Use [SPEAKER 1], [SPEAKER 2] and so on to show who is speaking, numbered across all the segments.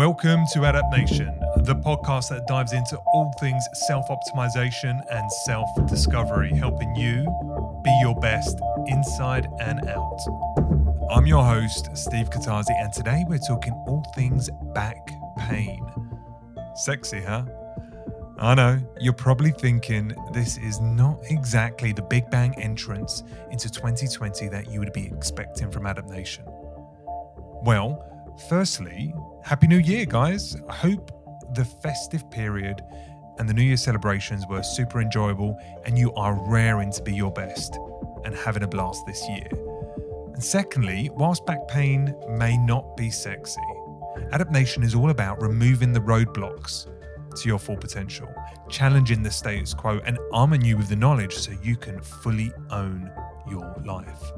[SPEAKER 1] Welcome to Adapt Nation, the podcast that dives into all things self optimization and self discovery, helping you be your best inside and out. I'm your host, Steve Katazi, and today we're talking all things back pain. Sexy, huh? I know, you're probably thinking this is not exactly the big bang entrance into 2020 that you would be expecting from Adapt Nation. Well, Firstly, Happy New Year, guys. I hope the festive period and the New Year celebrations were super enjoyable and you are raring to be your best and having a blast this year. And secondly, whilst back pain may not be sexy, Adapt Nation is all about removing the roadblocks to your full potential, challenging the status quo, and arming you with the knowledge so you can fully own your life.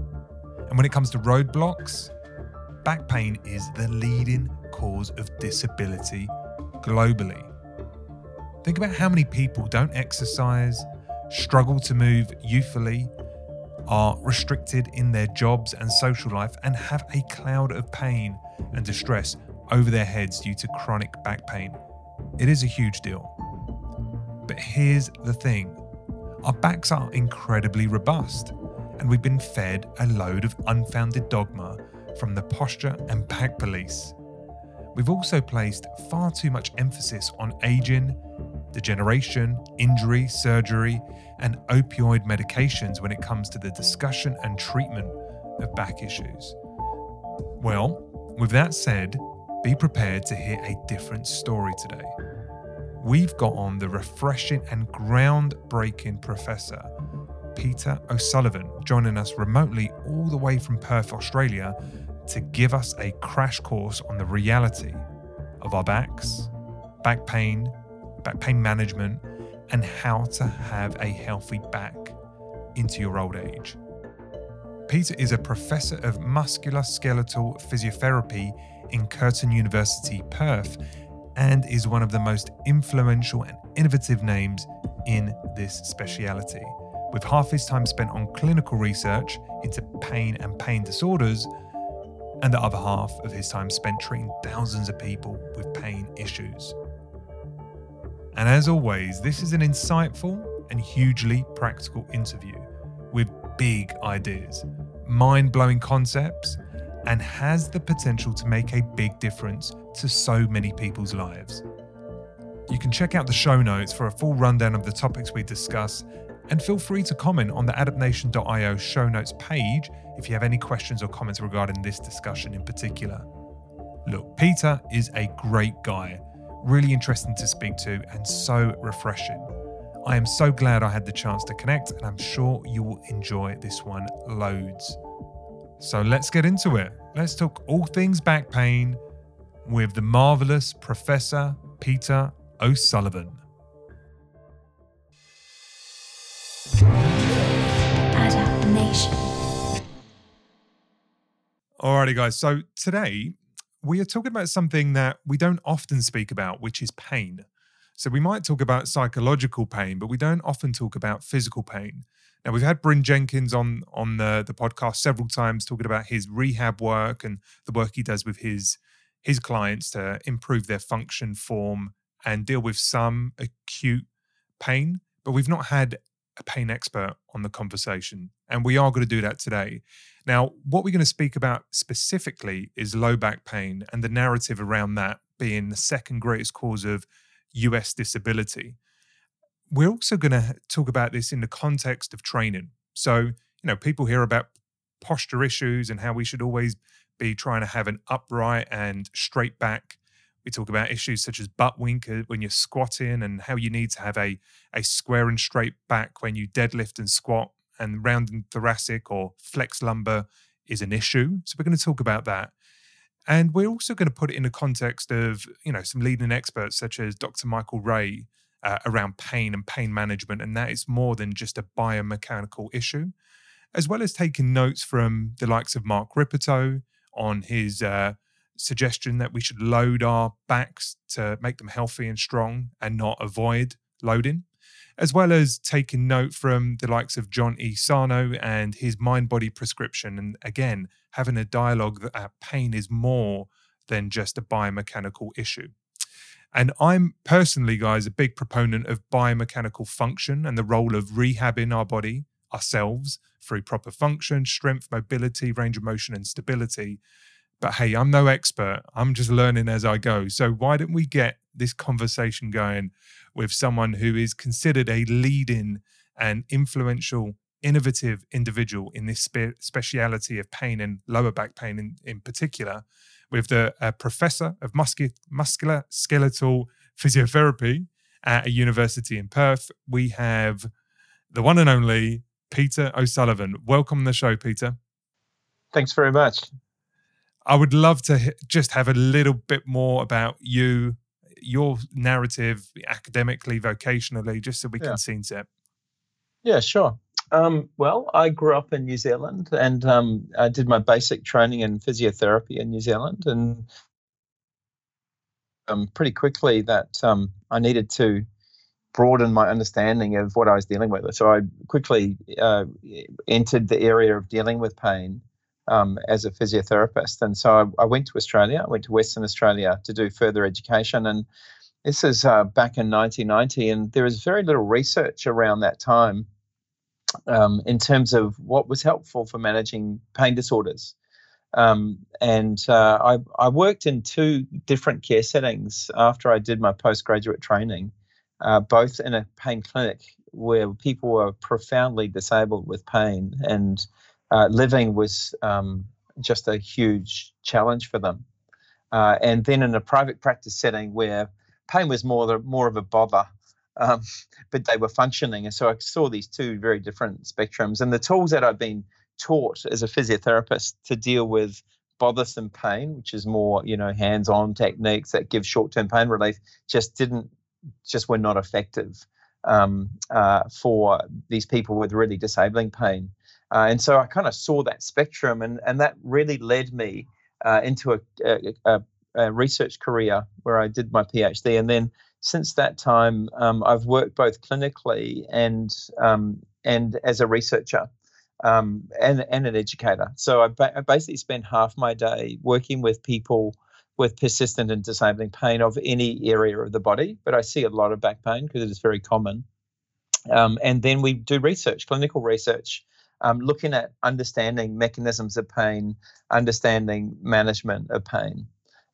[SPEAKER 1] And when it comes to roadblocks, back pain is the leading cause of disability globally. Think about how many people don't exercise, struggle to move youthfully, are restricted in their jobs and social life, and have a cloud of pain and distress over their heads due to chronic back pain. It is a huge deal. But here's the thing our backs are incredibly robust, and we've been fed a load of unfounded dogma from the posture and back police. We've also placed far too much emphasis on aging, degeneration, injury, surgery, and opioid medications when it comes to the discussion and treatment of back issues. Well, with that said, be prepared to hear a different story today. We've got on the refreshing and groundbreaking professor, Peter O'Sullivan, joining us remotely all the way from Perth, Australia, to give us a crash course on the reality of our backs, back pain, back pain management, and how to have a healthy back into your old age. Peter is a professor of musculoskeletal physiotherapy in Curtin University, Perth, and is one of the most influential and innovative names in this speciality. With half his time spent on clinical research into pain and pain disorders, and the other half of his time spent treating thousands of people with pain issues. And as always, this is an insightful and hugely practical interview with big ideas, mind blowing concepts, and has the potential to make a big difference to so many people's lives. You can check out the show notes for a full rundown of the topics we discuss and feel free to comment on the adaptnation.io show notes page if you have any questions or comments regarding this discussion in particular. Look, Peter is a great guy, really interesting to speak to, and so refreshing. I am so glad I had the chance to connect, and I'm sure you will enjoy this one loads. So let's get into it. Let's talk all things back pain with the marvelous Professor Peter O'Sullivan. Nation. Alrighty, guys. So today we are talking about something that we don't often speak about, which is pain. So we might talk about psychological pain, but we don't often talk about physical pain. Now we've had Bryn Jenkins on on the, the podcast several times talking about his rehab work and the work he does with his his clients to improve their function, form, and deal with some acute pain. But we've not had a pain expert on the conversation. And we are going to do that today. Now, what we're going to speak about specifically is low back pain and the narrative around that being the second greatest cause of US disability. We're also going to talk about this in the context of training. So, you know, people hear about posture issues and how we should always be trying to have an upright and straight back we talk about issues such as butt wink when you're squatting and how you need to have a, a square and straight back when you deadlift and squat and round and thoracic or flex lumbar is an issue. So we're going to talk about that. And we're also going to put it in the context of, you know, some leading experts such as Dr. Michael Ray uh, around pain and pain management. And that is more than just a biomechanical issue, as well as taking notes from the likes of Mark Rippetoe on his uh, suggestion that we should load our backs to make them healthy and strong and not avoid loading, as well as taking note from the likes of John E. Sarno and his mind body prescription. And again, having a dialogue that pain is more than just a biomechanical issue. And I'm personally, guys, a big proponent of biomechanical function and the role of rehabbing our body ourselves through proper function, strength, mobility, range of motion, and stability. But hey, I'm no expert. I'm just learning as I go. So why don't we get this conversation going with someone who is considered a leading and influential, innovative individual in this spe- speciality of pain and lower back pain in, in particular, with the uh, professor of muscu- muscular skeletal physiotherapy at a university in Perth. We have the one and only Peter O'Sullivan. Welcome to the show, Peter.
[SPEAKER 2] Thanks very much.
[SPEAKER 1] I would love to just have a little bit more about you, your narrative, academically, vocationally, just so we yeah. can scene set.
[SPEAKER 2] Yeah, sure. Um, well, I grew up in New Zealand and um, I did my basic training in physiotherapy in New Zealand, and um, pretty quickly that um, I needed to broaden my understanding of what I was dealing with. So I quickly uh, entered the area of dealing with pain um, as a physiotherapist, and so I, I, went to Australia. I went to Western Australia to do further education, and this is uh, back in 1990, and there was very little research around that time um, in terms of what was helpful for managing pain disorders. Um, and uh, I, I, worked in two different care settings after I did my postgraduate training, uh, both in a pain clinic where people were profoundly disabled with pain, and uh, living was um, just a huge challenge for them. Uh, and then in a private practice setting where pain was more, the, more of a bother um, but they were functioning. And so I saw these two very different spectrums. And the tools that I've been taught as a physiotherapist to deal with bothersome pain, which is more, you know, hands-on techniques that give short-term pain relief, just didn't, just were not effective um, uh, for these people with really disabling pain. Uh, and so I kind of saw that spectrum, and and that really led me uh, into a, a, a, research career where I did my PhD, and then since that time, um, I've worked both clinically and um, and as a researcher um, and and an educator. So I, ba- I, basically spend half my day working with people with persistent and disabling pain of any area of the body, but I see a lot of back pain because it is very common. Um, and then we do research, clinical research, um, looking at understanding mechanisms of pain, understanding management of pain.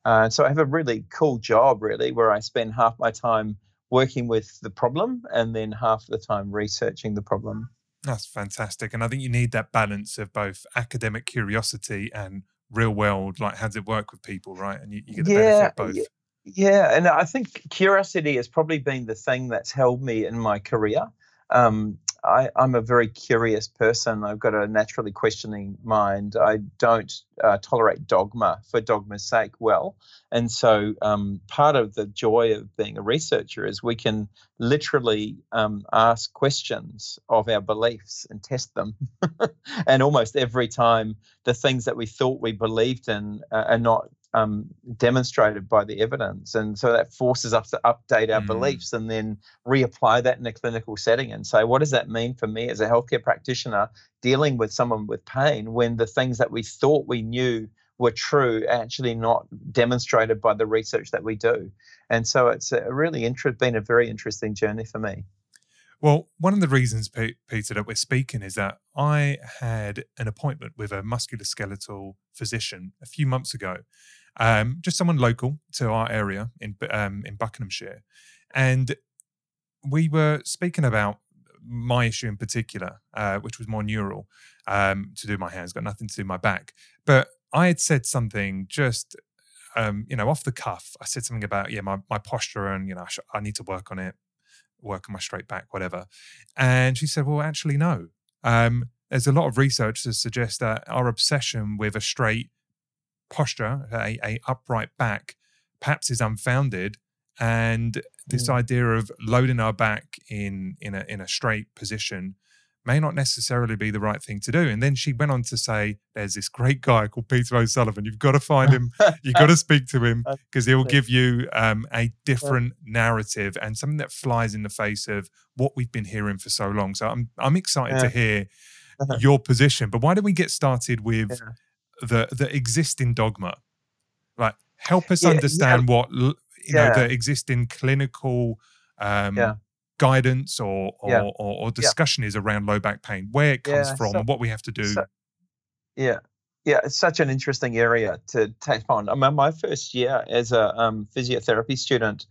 [SPEAKER 2] Uh, so I have a really cool job, really, where I spend half my time working with the problem and then half the time researching the problem.
[SPEAKER 1] That's fantastic. And I think you need that balance of both academic curiosity and real world, like how does it work with people, right? And you, you get the yeah, benefit both.
[SPEAKER 2] Yeah, and I think curiosity has probably been the thing that's held me in my career. Um, I, am a very curious person. I've got a naturally questioning mind. I don't uh, tolerate dogma for dogma's sake well. And so um, part of the joy of being a researcher is we can literally um, ask questions of our beliefs and test them. and almost every time the things that we thought we believed in uh, are not um, demonstrated by the evidence. And so that forces us to update our mm. beliefs and then reapply that in a clinical setting and say, what does that mean for me as a healthcare practitioner dealing with someone with pain when the things that we thought we knew were true actually not demonstrated by the research that we do. And so it's a really inter- been a very interesting journey for me.
[SPEAKER 1] Well, one of the reasons, Peter, that we're speaking is that I had an appointment with a musculoskeletal physician a few months ago, um, just someone local to our area in um, in Buckinghamshire, and we were speaking about my issue in particular, uh, which was more neural, um, to do my hands, got nothing to do my back. But I had said something just, um, you know, off the cuff. I said something about yeah, my my posture, and you know, I, sh- I need to work on it, work on my straight back, whatever. And she said, well, actually, no. Um, there's a lot of research to suggest that our obsession with a straight posture, a, a upright back, perhaps is unfounded. And this mm. idea of loading our back in in a in a straight position may not necessarily be the right thing to do. And then she went on to say, There's this great guy called Peter O'Sullivan. You've got to find him. You've got to speak to him because he'll give you um, a different narrative and something that flies in the face of what we've been hearing for so long. So I'm, I'm excited yeah. to hear your position. But why don't we get started with yeah the the existing dogma. Like, Help us yeah, understand yeah. what you know the existing clinical um, guidance or or, or, or discussion is around low back pain, where it comes from, so, and what we have to do. So,
[SPEAKER 2] yeah, yeah, it's such an interesting area to tap on. I mean, my first year as a um, physiotherapy student,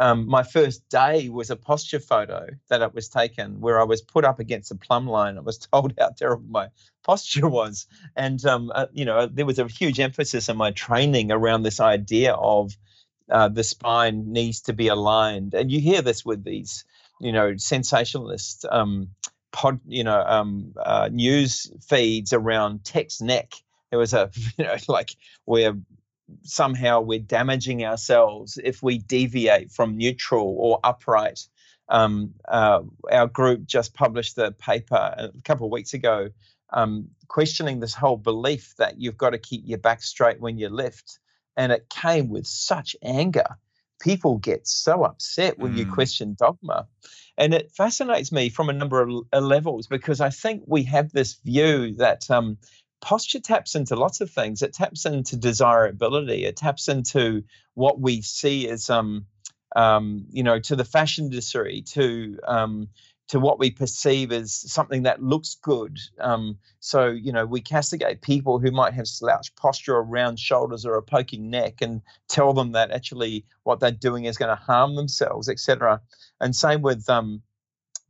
[SPEAKER 2] um, my first day was a posture photo that it was taken where I was put up against a plumb line. I was told how terrible my posture was, and um, uh, you know there was a huge emphasis in my training around this idea of uh, the spine needs to be aligned, and you hear this with these you know sensationalist um, pod you know um, uh, news feeds around text neck. There was a you know like where somehow we're damaging ourselves if we deviate from neutral or upright. Um, uh, our group just published a paper a couple of weeks ago um, questioning this whole belief that you've got to keep your back straight when you lift. And it came with such anger. People get so upset when mm. you question dogma. And it fascinates me from a number of levels because I think we have this view that um, posture taps into lots of things. It taps into desirability. It taps into what we see as, um, um, you know, to the fashion industry, to um, to what we perceive as something that looks good. Um, so, you know, we castigate people who might have slouched posture or round shoulders or a poking neck and tell them that actually what they're doing is going to harm themselves, etc. And same with um,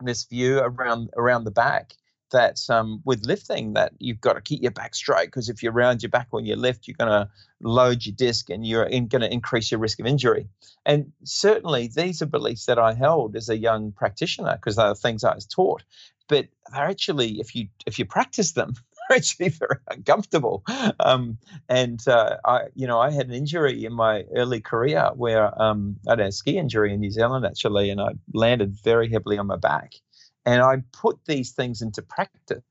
[SPEAKER 2] this view around around the back that um, with lifting that you've got to keep your back straight because if you round your back when you lift you're going to load your disc and you're going to increase your risk of injury. And certainly these are beliefs that i held as a young practitioner because they are things i was taught but they're actually if you if you practice them they're actually very uncomfortable. Um, and uh, i you know i had an injury in my early career where um, i had a ski injury in new zealand actually and i landed very heavily on my back and I put these things into practice.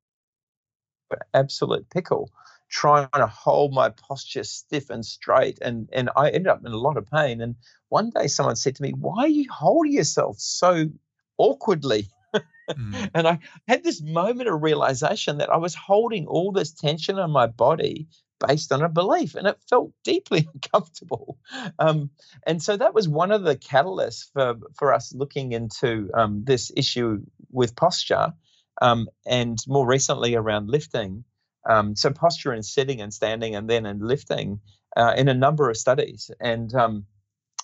[SPEAKER 2] But Absolute pickle, trying to hold my posture stiff and straight. And, and I ended up in a lot of pain. And one day someone said to me, Why are you holding yourself so awkwardly? Mm. And I had this moment of realization that I was holding all this tension in my body based on a belief, and it felt deeply uncomfortable. Um, and so that was one of the catalysts for for us looking into um, this issue with posture, um, and more recently around lifting. Um, so posture in sitting and standing, and then in lifting, uh, in a number of studies, and um,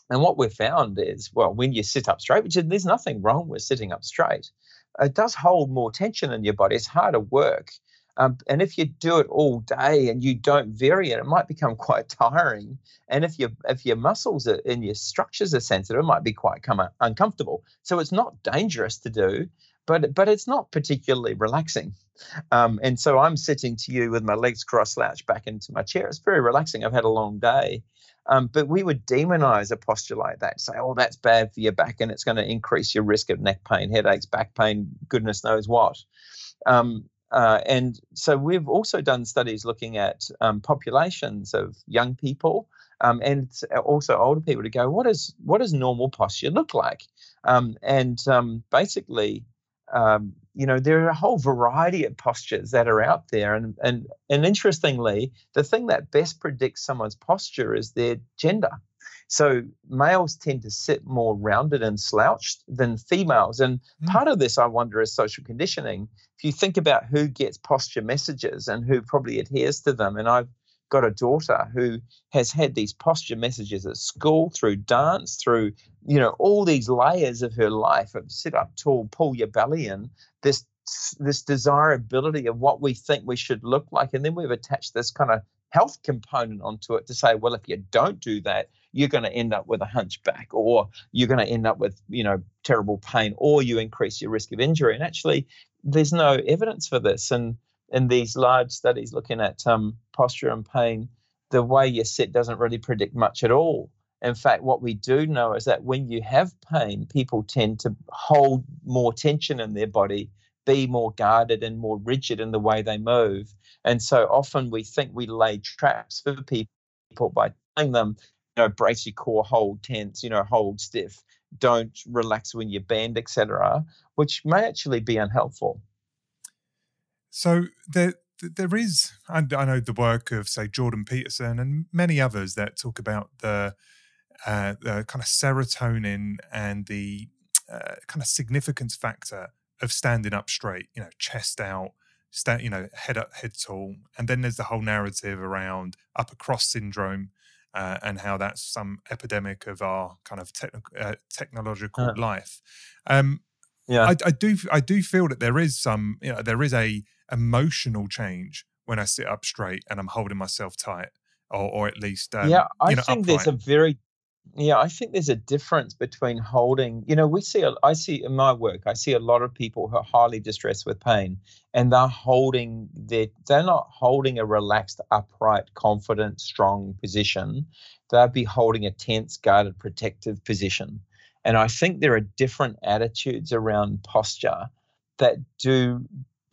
[SPEAKER 2] and what we've found is, well, when you sit up straight, which is, there's nothing wrong with sitting up straight, it does hold more tension in your body. It's harder work. Um, and if you do it all day and you don't vary it, it might become quite tiring. And if your if your muscles are, and your structures are sensitive, it might be quite come uncomfortable. So it's not dangerous to do, but but it's not particularly relaxing. Um, and so I'm sitting to you with my legs cross slouched back into my chair. It's very relaxing. I've had a long day. Um, but we would demonize a posture like that, say, oh, that's bad for your back and it's going to increase your risk of neck pain, headaches, back pain, goodness knows what. Um, uh, and so we've also done studies looking at um, populations of young people um, and also older people to go, what is what does normal posture look like? Um, and um, basically, um, you know, there are a whole variety of postures that are out there, and and and interestingly, the thing that best predicts someone's posture is their gender. So males tend to sit more rounded and slouched than females. And mm. part of this, I wonder, is social conditioning. If you think about who gets posture messages and who probably adheres to them, and I've got a daughter who has had these posture messages at school through dance through you know all these layers of her life of sit up tall pull your belly in this this desirability of what we think we should look like. And then we've attached this kind of health component onto it to say well if you don't do that you're going to end up with a hunchback or you're going to end up with you know terrible pain or you increase your risk of injury. And actually there's no evidence for this. And in these large studies looking at um, posture and pain the way you sit doesn't really predict much at all in fact what we do know is that when you have pain people tend to hold more tension in their body be more guarded and more rigid in the way they move and so often we think we lay traps for people by telling them you know, brace your core, hold tense, you know, hold stiff, don't relax when you bend, etc., which may actually be unhelpful.
[SPEAKER 1] So there, there is, and I know the work of say Jordan Peterson and many others that talk about the uh, the kind of serotonin and the uh, kind of significance factor of standing up straight, you know, chest out, stand, you know, head up, head tall, and then there's the whole narrative around upper cross syndrome. Uh, and how that's some epidemic of our kind of uh, technological uh, life. Um, yeah, I, I, do. I do feel that there is some. You know, there is a emotional change when I sit up straight and I'm holding myself tight, or, or at least um,
[SPEAKER 2] yeah. I
[SPEAKER 1] you know,
[SPEAKER 2] think
[SPEAKER 1] upright.
[SPEAKER 2] there's a very yeah. I think there's a difference between holding. You know, we see. A, I see in my work. I see a lot of people who are highly distressed with pain, and they're holding their. They're not holding a relaxed, upright, confident, strong position. They'll be holding a tense, guarded, protective position. And I think there are different attitudes around posture that do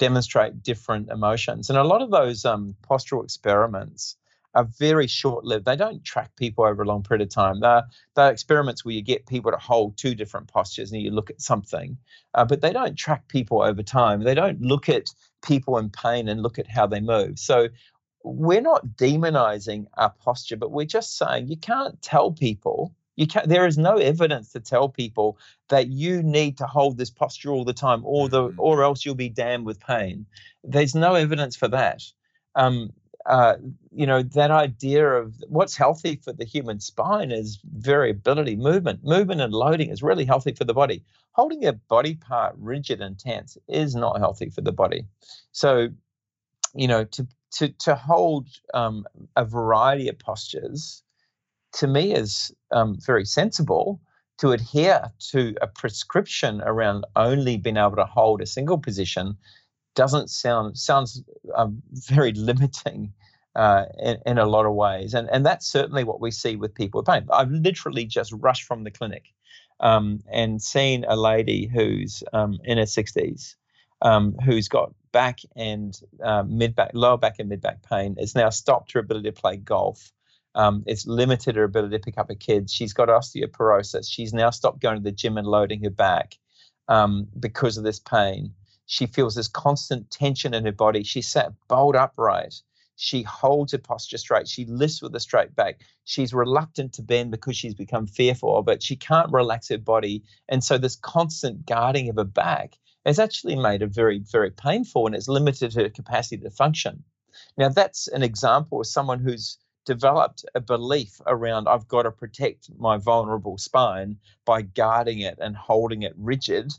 [SPEAKER 2] demonstrate different emotions. And a lot of those um, postural experiments are very short lived. They don't track people over a long period of time. They're, they're experiments where you get people to hold two different postures and you look at something, uh, but they don't track people over time. They don't look at people in pain and look at how they move. So we're not demonizing our posture, but we're just saying you can't tell people you can there is no evidence to tell people that you need to hold this posture all the time, or the mm-hmm. or else you'll be damned with pain. There's no evidence for that. Um, uh, you know that idea of what's healthy for the human spine is variability, movement. Movement and loading is really healthy for the body. Holding a body part rigid and tense is not healthy for the body. So, you know, to to to hold um, a variety of postures to me is um, very sensible to adhere to a prescription around only being able to hold a single position doesn't sound sounds um, very limiting uh, in, in, a lot of ways, and and that's certainly what we see with people with pain. I've literally just rushed from the clinic um, and seen a lady who's um, in her sixties, um, who's got back and uh, mid back, lower back and mid back pain, has now stopped her ability to play golf um, it's limited her ability to pick up her kids. She's got osteoporosis. She's now stopped going to the gym and loading her back um, because of this pain. She feels this constant tension in her body. She sat bolt upright. She holds her posture straight. She lifts with a straight back. She's reluctant to bend because she's become fearful, but she can't relax her body. And so, this constant guarding of her back has actually made her very, very painful and it's limited her capacity to function. Now, that's an example of someone who's developed a belief around I've got to protect my vulnerable spine by guarding it and holding it rigid,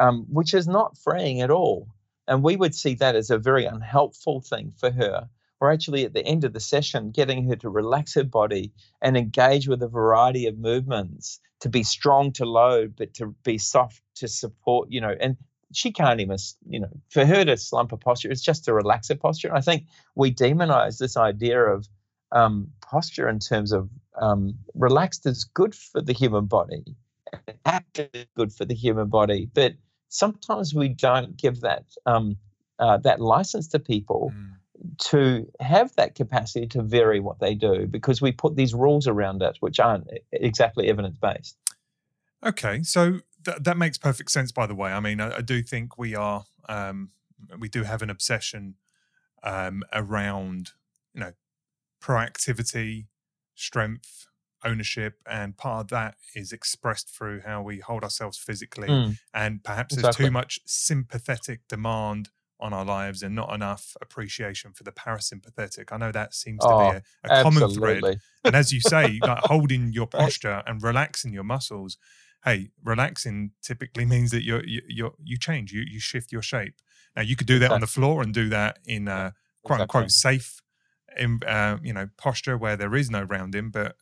[SPEAKER 2] um, which is not freeing at all. And we would see that as a very unhelpful thing for her. Or actually, at the end of the session, getting her to relax her body and engage with a variety of movements to be strong to load, but to be soft to support, you know, and she can't even, you know, for her to slump a posture, it's just to relax her posture. And I think we demonize this idea of um, posture in terms of um, relaxed is good for the human body, active is good for the human body, but sometimes we don't give that um, uh, that license to people mm. to have that capacity to vary what they do because we put these rules around it which aren't exactly evidence based.
[SPEAKER 1] Okay, so th- that makes perfect sense. By the way, I mean I, I do think we are um, we do have an obsession um, around you know proactivity, strength, ownership, and part of that is expressed through how we hold ourselves physically. Mm, and perhaps exactly. there's too much sympathetic demand on our lives and not enough appreciation for the parasympathetic. I know that seems to oh, be a, a common thread. And as you say, like holding your posture and relaxing your muscles. Hey, relaxing typically means that you you you change, you you shift your shape. Now you could do that exactly. on the floor and do that in a quote exactly. unquote safe in uh, you know posture where there is no rounding, but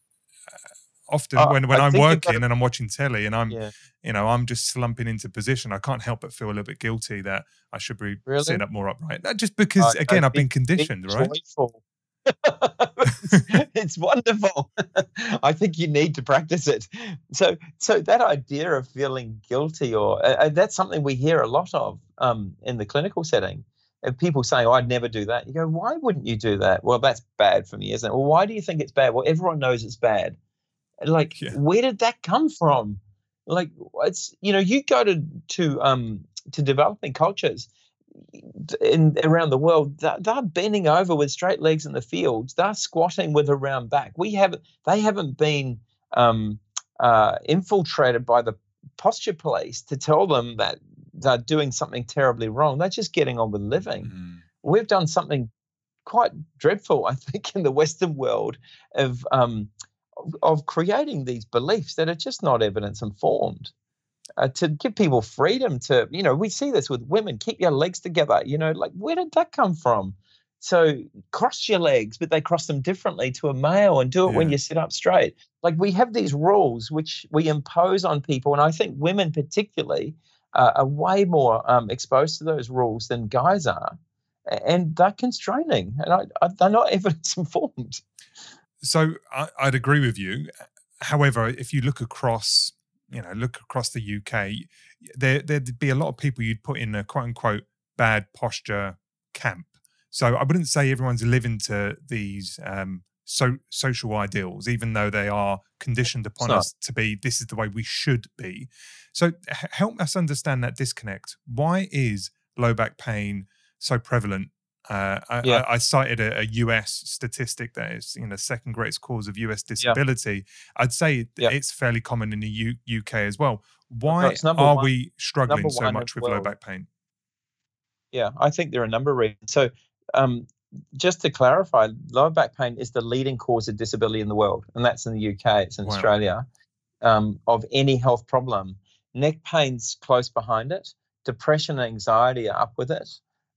[SPEAKER 1] uh, often uh, when when I am working and I'm watching telly and I'm yeah. you know I'm just slumping into position, I can't help but feel a little bit guilty that I should be really? sitting up more upright. Just because again I've been conditioned, right?
[SPEAKER 2] it's wonderful. I think you need to practice it. So, so that idea of feeling guilty, or uh, that's something we hear a lot of um, in the clinical setting people saying, "Oh, I'd never do that." You go, "Why wouldn't you do that?" Well, that's bad for me, isn't it? Well, why do you think it's bad? Well, everyone knows it's bad. Like, yeah. where did that come from? Like, it's you know, you go to to um to developing cultures. in around the world, they're, they're bending over with straight legs in the fields. They're squatting with a round back. We have they haven't been um, uh, infiltrated by the posture police to tell them that they're doing something terribly wrong. They're just getting on with living. Mm. We've done something quite dreadful, I think, in the Western world of um, of creating these beliefs that are just not evidence informed uh, to give people freedom to, you know, we see this with women keep your legs together. You know, like where did that come from? So cross your legs, but they cross them differently to a male and do it yeah. when you sit up straight. Like we have these rules which we impose on people. And I think women, particularly, uh, are way more um, exposed to those rules than guys are. And they're constraining and I, I, they're not evidence informed.
[SPEAKER 1] So I, I'd agree with you. However, if you look across you know look across the UK, there there'd be a lot of people you'd put in a quote unquote bad posture camp. So I wouldn't say everyone's living to these um, so social ideals, even though they are conditioned upon us to be. This is the way we should be. So h- help us understand that disconnect. Why is low back pain so prevalent uh, I, yeah. I, I, cited a, a, US statistic that is, you know, second greatest cause of US disability. Yeah. I'd say yeah. it's fairly common in the U, UK as well. Why are one, we struggling so much with low back pain?
[SPEAKER 2] Yeah, I think there are a number of reasons. So, um, just to clarify, lower back pain is the leading cause of disability in the world, and that's in the UK. It's in wow. Australia. Um, of any health problem, neck pain's close behind it. Depression and anxiety are up with it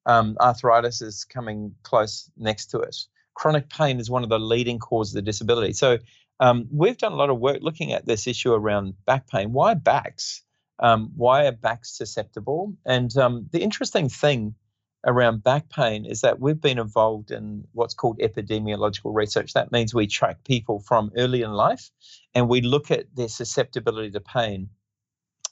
[SPEAKER 2] um, arthritis is coming close next to it. Chronic pain is one of the leading causes of disability. So um, we've done a lot of work looking at this issue around back pain. Why backs? Um, why are backs susceptible? And um, the interesting thing around back pain is that we've been involved in what's called epidemiological research. That means we track people from early in life and we look at their susceptibility to pain.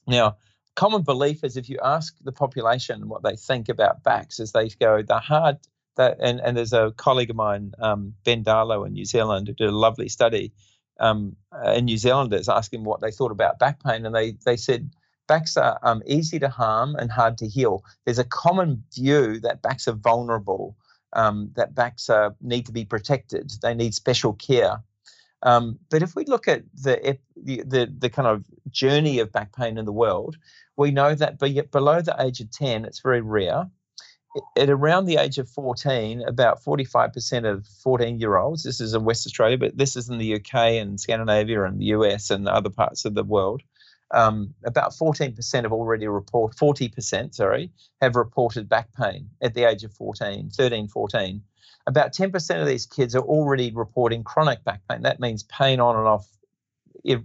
[SPEAKER 2] Now, common belief is if you ask the population what they think about backs, as they go, they're hard. That, and, and there's a colleague of mine, um, Ben Darlow in New Zealand, who did a lovely study um, in New Zealanders asking what they thought about back pain, and they they said backs are um, easy to harm and hard to heal. There's a common view that backs are vulnerable, um, that backs are, need to be protected, they need special care. Um, but if we look at the, the, the kind of journey of back pain in the world, we know that below the age of 10, it's very rare. At around the age of 14, about 45% of 14 year olds, this is in West Australia, but this is in the UK and Scandinavia and the US and other parts of the world, um, about 14% have already reported, 40%, sorry, have reported back pain at the age of 14, 13, 14. About 10% of these kids are already reporting chronic back pain. That means pain on and off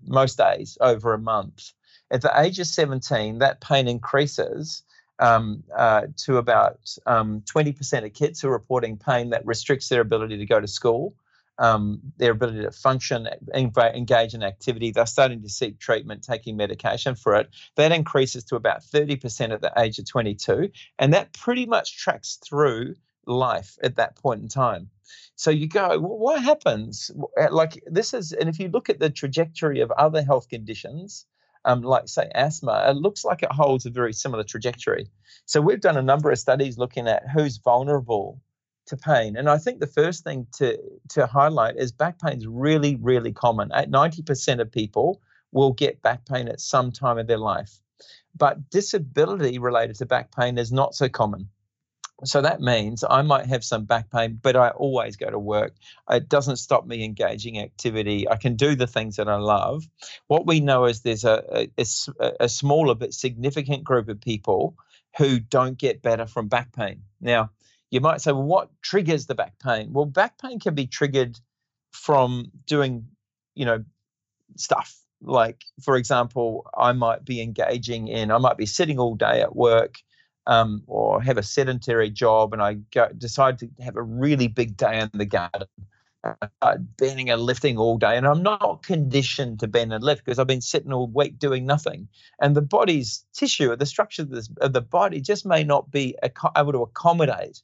[SPEAKER 2] most days over a month. At the age of 17, that pain increases um, uh, to about um, 20% of kids who are reporting pain that restricts their ability to go to school, um, their ability to function, engage in activity. They're starting to seek treatment, taking medication for it. That increases to about 30% at the age of 22. And that pretty much tracks through life at that point in time. So you go, what happens? Like this is, and if you look at the trajectory of other health conditions, um, like say asthma, it looks like it holds a very similar trajectory. So we've done a number of studies looking at who's vulnerable to pain, and I think the first thing to to highlight is back pain is really really common. At ninety percent of people will get back pain at some time of their life, but disability related to back pain is not so common. So that means I might have some back pain, but I always go to work. It doesn't stop me engaging activity. I can do the things that I love. What we know is there's a, a, a smaller but significant group of people who don't get better from back pain. Now, you might say, well, what triggers the back pain? Well, back pain can be triggered from doing, you know, stuff. Like, for example, I might be engaging in, I might be sitting all day at work um, or have a sedentary job and I go, decide to have a really big day in the garden, uh, bending and lifting all day, and I'm not conditioned to bend and lift because I've been sitting all week doing nothing. And the body's tissue, or the structure of, this, of the body, just may not be able to accommodate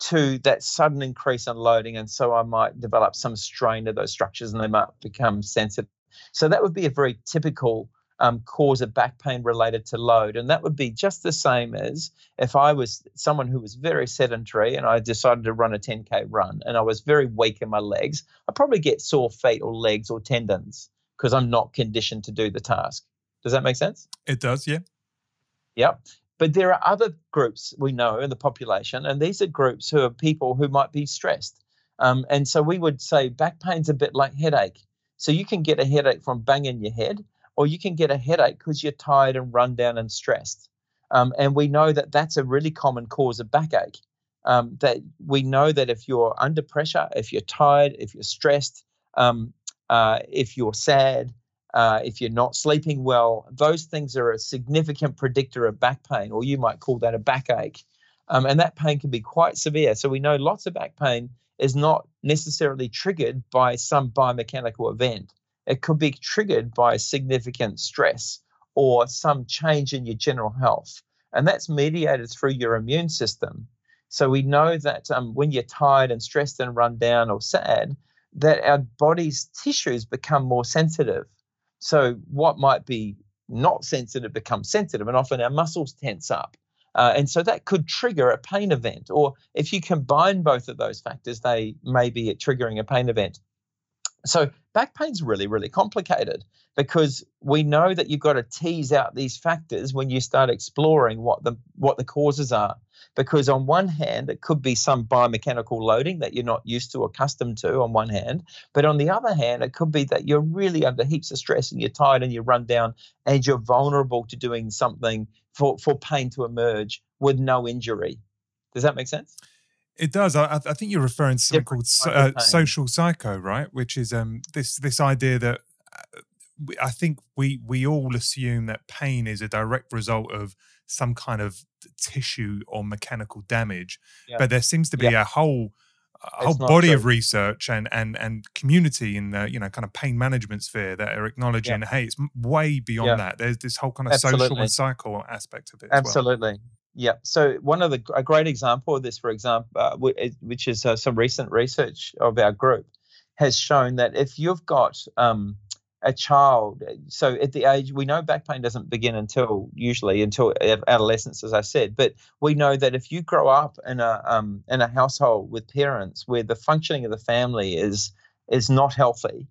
[SPEAKER 2] to that sudden increase in loading, and so I might develop some strain to those structures, and they might become sensitive. So that would be a very typical um, cause of back pain related to load. And that would be just the same as if I was someone who was very sedentary and I decided to run a 10K run and I was very weak in my legs, I'd probably get sore feet or legs or tendons because I'm not conditioned to do the task. Does that make sense?
[SPEAKER 1] It does, yeah.
[SPEAKER 2] Yep. But there are other groups we know in the population, and these are groups who are people who might be stressed. Um, and so we would say back pain's a bit like headache. So you can get a headache from banging your head, or you can get a headache because you're tired and run down and stressed. Um, and we know that that's a really common cause of backache. Um, that we know that if you're under pressure, if you're tired, if you're stressed, um, uh, if you're sad, uh, if you're not sleeping well, those things are a significant predictor of back pain, or you might call that a backache. Um, and that pain can be quite severe. So we know lots of back pain is not necessarily triggered by some biomechanical event. It could be triggered by significant stress or some change in your general health. And that's mediated through your immune system. So we know that um, when you're tired and stressed and run down or sad, that our body's tissues become more sensitive. So what might be not sensitive becomes sensitive, and often our muscles tense up. Uh, and so that could trigger a pain event. Or if you combine both of those factors, they may be triggering a pain event. So back pain's really, really complicated because we know that you've got to tease out these factors when you start exploring what the what the causes are. Because on one hand, it could be some biomechanical loading that you're not used to or accustomed to on one hand. But on the other hand, it could be that you're really under heaps of stress and you're tired and you're run down and you're vulnerable to doing something for, for pain to emerge with no injury. Does that make sense?
[SPEAKER 1] It does. I, I think you're referring to something Different called uh, social psycho, right? Which is um, this this idea that uh, I think we we all assume that pain is a direct result of some kind of tissue or mechanical damage, yeah. but there seems to be yeah. a whole a whole body true. of research and and and community in the you know kind of pain management sphere that are acknowledging yeah. hey it's way beyond yeah. that there's this whole kind of Absolutely. social and psycho aspect of it
[SPEAKER 2] Absolutely. Well. Yeah. So one of the a great example of this, for example, uh, which is uh, some recent research of our group, has shown that if you've got um, a child, so at the age we know back pain doesn't begin until usually until adolescence, as I said, but we know that if you grow up in a um, in a household with parents where the functioning of the family is is not healthy,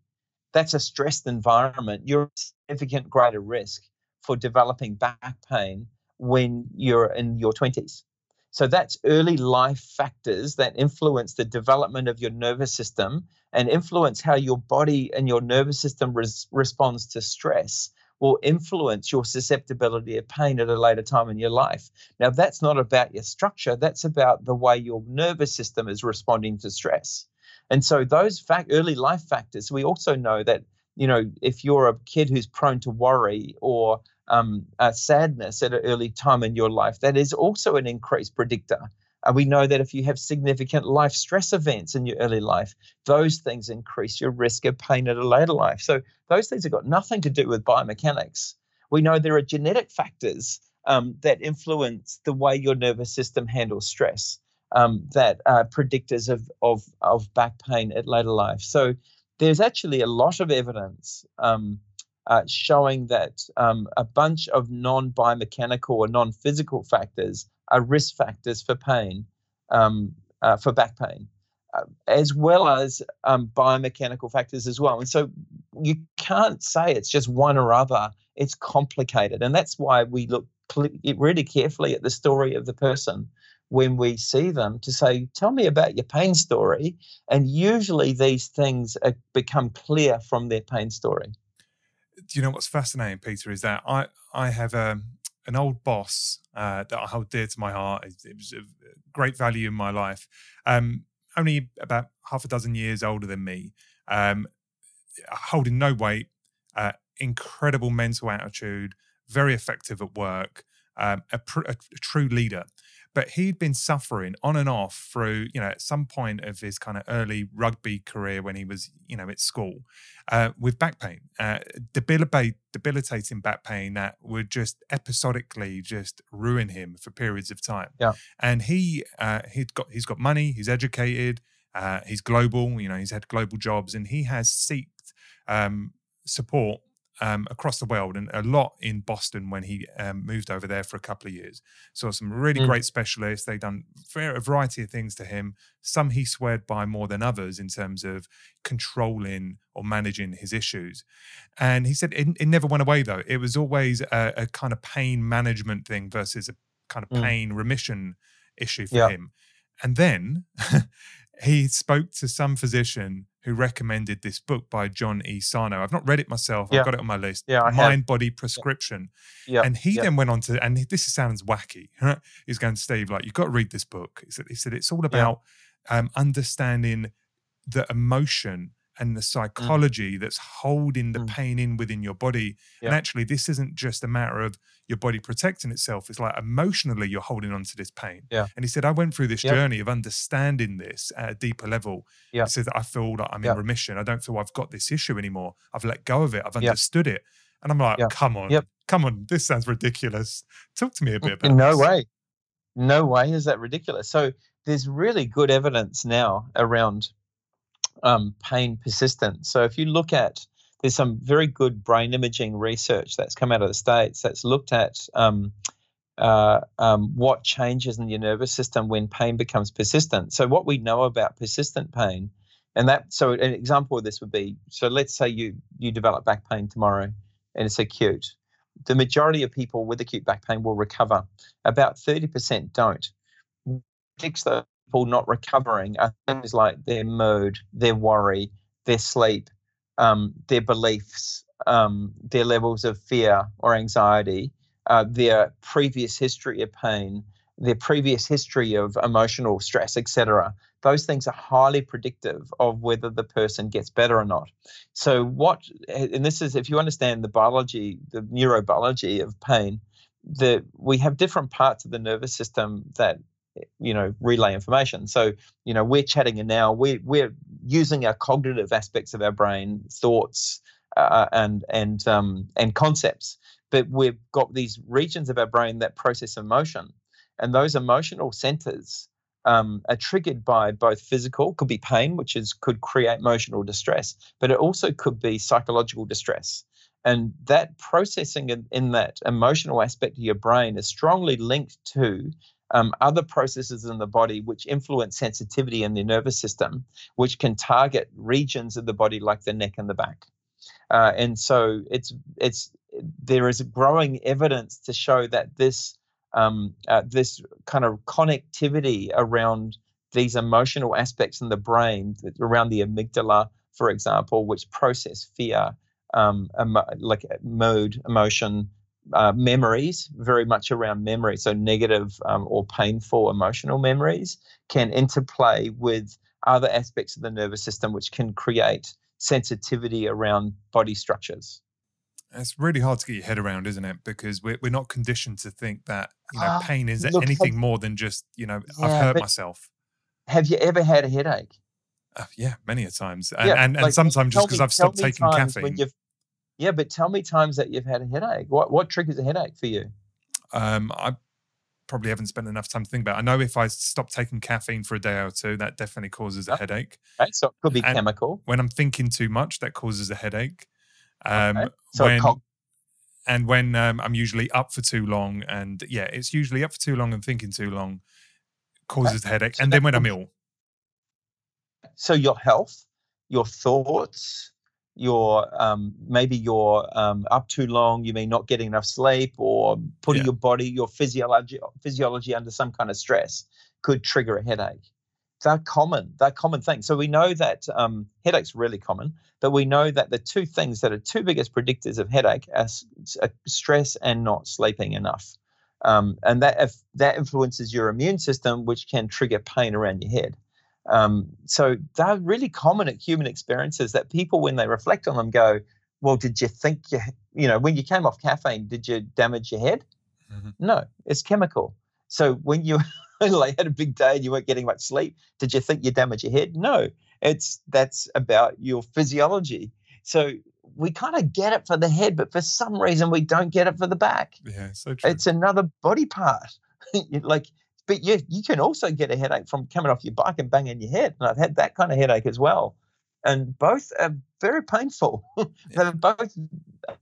[SPEAKER 2] that's a stressed environment. You're at significant greater risk for developing back pain when you're in your 20s. So that's early life factors that influence the development of your nervous system and influence how your body and your nervous system res- responds to stress will influence your susceptibility of pain at a later time in your life. Now, that's not about your structure, that's about the way your nervous system is responding to stress. And so, those early life factors, we also know that, you know, if you're a kid who's prone to worry or um, uh, sadness at an early time in your life, that is also an increased predictor. Uh, we know that if you have significant life stress events in your early life, those things increase your risk of pain at a later life. So those things have got nothing to do with biomechanics. We know there are genetic factors um, that influence the way your nervous system handles stress um, that are predictors of, of, of back pain at later life. So there's actually a lot of evidence um, uh, showing that um, a bunch of non biomechanical or non physical factors are risk factors for pain, um, uh, for back pain, uh, as well as um, biomechanical factors as well. And so you can't say it's just one or other, it's complicated. And that's why we look really carefully at the story of the person when we see them to say, Tell me about your pain story. And usually these things become clear from their pain story
[SPEAKER 1] do you know what's fascinating, Peter? Is that I I have um, an old boss uh, that I hold dear to my heart. It, it was a great value in my life. Um, only about half a dozen years older than me, um, holding no weight, uh, incredible mental attitude, very effective at work, um, a, pr- a, true leader but he'd been suffering on and off through you know at some point of his kind of early rugby career when he was you know at school uh, with back pain uh, debilitating back pain that would just episodically just ruin him for periods of time.
[SPEAKER 2] Yeah.
[SPEAKER 1] And he uh, he'd got he's got money he's educated uh, he's global you know he's had global jobs and he has seeked um, support um, across the world and a lot in Boston when he um, moved over there for a couple of years. Saw some really
[SPEAKER 2] Mm.
[SPEAKER 1] great specialists. They've done a variety of things to him. Some he sweared by more than others in terms of controlling or managing his issues. And he said it, it never went away though. It was always a, a kind of pain management thing versus a kind of
[SPEAKER 2] Mm.
[SPEAKER 1] pain remission issue for
[SPEAKER 2] Yeah.
[SPEAKER 1] him. And then he spoke to some physician who recommended this book by John E. Sarno. I've not read it myself.
[SPEAKER 2] Yeah.
[SPEAKER 1] I've got it on my list.
[SPEAKER 2] Yeah, I have.
[SPEAKER 1] Mind Body Prescription.
[SPEAKER 2] Yeah.
[SPEAKER 1] And he
[SPEAKER 2] yeah.
[SPEAKER 1] then went on to, and this sounds wacky. He's going, Steve, like, you've got to read this book. He said, he said it's all about um, understanding the emotion and the psychology that's holding the
[SPEAKER 2] Mm.
[SPEAKER 1] pain in within your body. And actually, this isn't just a matter of your body protecting itself. It's like emotionally you're holding on to this pain.
[SPEAKER 2] Yeah.
[SPEAKER 1] And he said, I went through this
[SPEAKER 2] Yep.
[SPEAKER 1] journey of understanding this at a deeper level.
[SPEAKER 2] Yeah.
[SPEAKER 1] He says, I feel that I'm in remission. I don't feel I've got this issue anymore. I've let go of it. I've understood it. And I'm like, come on,
[SPEAKER 2] Yep.
[SPEAKER 1] come on. This sounds ridiculous. Talk to me a bit about
[SPEAKER 2] In no
[SPEAKER 1] this.
[SPEAKER 2] way. No way is that ridiculous. So there's really good evidence now around um, pain persistence. So if you look at, there's some very good brain imaging research that's come out of the States that's looked at um, uh, um, what changes in your nervous system when pain becomes persistent. So what we know about persistent pain, and that so an example of this would be so let's say you you develop back pain tomorrow and it's acute. The majority of people with acute back pain will recover. About 30% don't. Predicts people not recovering are things like their mood, their worry, their sleep, um, their beliefs, um, their levels of fear or anxiety, uh, their previous history of pain, their previous history of emotional stress, etc. Those things are highly predictive of whether the person gets better or not. So, what, and this is if you understand the biology, the neurobiology of pain, that we have different parts of the nervous system that you know relay information. So, you know, we're chatting and now we're we're using our cognitive aspects of our brain, thoughts, uh, and and um, and concepts, but we've got these regions of our brain that process emotion, and those emotional centers um, are triggered by both physical, could be pain, which is could create emotional distress, but it also could be psychological distress. And that processing in, in that emotional aspect of your brain is strongly linked to um, other processes in the body which influence sensitivity in the nervous system, which can target regions of the body like the neck and the back. Uh, and so it's it's there is growing evidence to show that this um, uh, this kind of connectivity around these emotional aspects in the brain, around the amygdala, for example, which process fear, um, emo- like mood, emotion, uh, memories, very much around memory. So negative um, or painful emotional memories can interplay with other aspects of the nervous system, which can create sensitivity around body structures.
[SPEAKER 1] It's really hard to get your head around, isn't it? Because we're, we're not conditioned to think that you know
[SPEAKER 2] Ah,
[SPEAKER 1] pain is
[SPEAKER 2] look,
[SPEAKER 1] anything
[SPEAKER 2] have-
[SPEAKER 1] more than just you know I've hurt myself.
[SPEAKER 2] Have you ever had a headache?
[SPEAKER 1] Uh, yeah, many a times, and
[SPEAKER 2] Yeah,
[SPEAKER 1] and, and
[SPEAKER 2] like,
[SPEAKER 1] sometimes just because I've stopped taking
[SPEAKER 2] times when
[SPEAKER 1] caffeine.
[SPEAKER 2] you've- Yeah, but tell me times that you've had a headache. What what triggers a headache for you?
[SPEAKER 1] Um, I probably haven't spent enough time to think about. it. I know if I stop taking caffeine for a day or two, that definitely causes a headache.
[SPEAKER 2] Okay, so it could be
[SPEAKER 1] And-
[SPEAKER 2] chemical.
[SPEAKER 1] When I'm thinking too much, that causes a headache. Um,
[SPEAKER 2] Okay. So
[SPEAKER 1] when
[SPEAKER 2] cog-
[SPEAKER 1] and when um, I'm usually up for too long, and yeah, it's usually up for too long and thinking too long causes a headache.
[SPEAKER 2] So
[SPEAKER 1] and then when I'm ill,
[SPEAKER 2] so your health, your thoughts, your um, maybe you're um, up too long. You mean not getting enough sleep, or putting
[SPEAKER 1] Yeah.
[SPEAKER 2] your body, your physiology, physiology under some kind of stress could trigger a headache. They're common. They're common things. So we know that um, headache's really common, but we know that the two things that are two biggest predictors of headache are uh, stress and not sleeping enough. Um, and that if that influences your immune system, which can trigger pain around your head. Um, so they're really common at human experiences that people, when they reflect on them, go, "Well, did you think you, you know, when you came off caffeine, did you damage your head?
[SPEAKER 1] Mhm.
[SPEAKER 2] No, it's chemical. So when you like had a big day and you weren't getting much sleep, did you think you damaged your head? No, it's that's about your physiology. So we kind of get it for the head, but for some reason we don't get it for the back
[SPEAKER 1] yeah, so true.
[SPEAKER 2] it's another body part. Like, but you you can also get a headache from coming off your bike and banging your head. And I've had that kind of headache as well. and both are very painful. They're both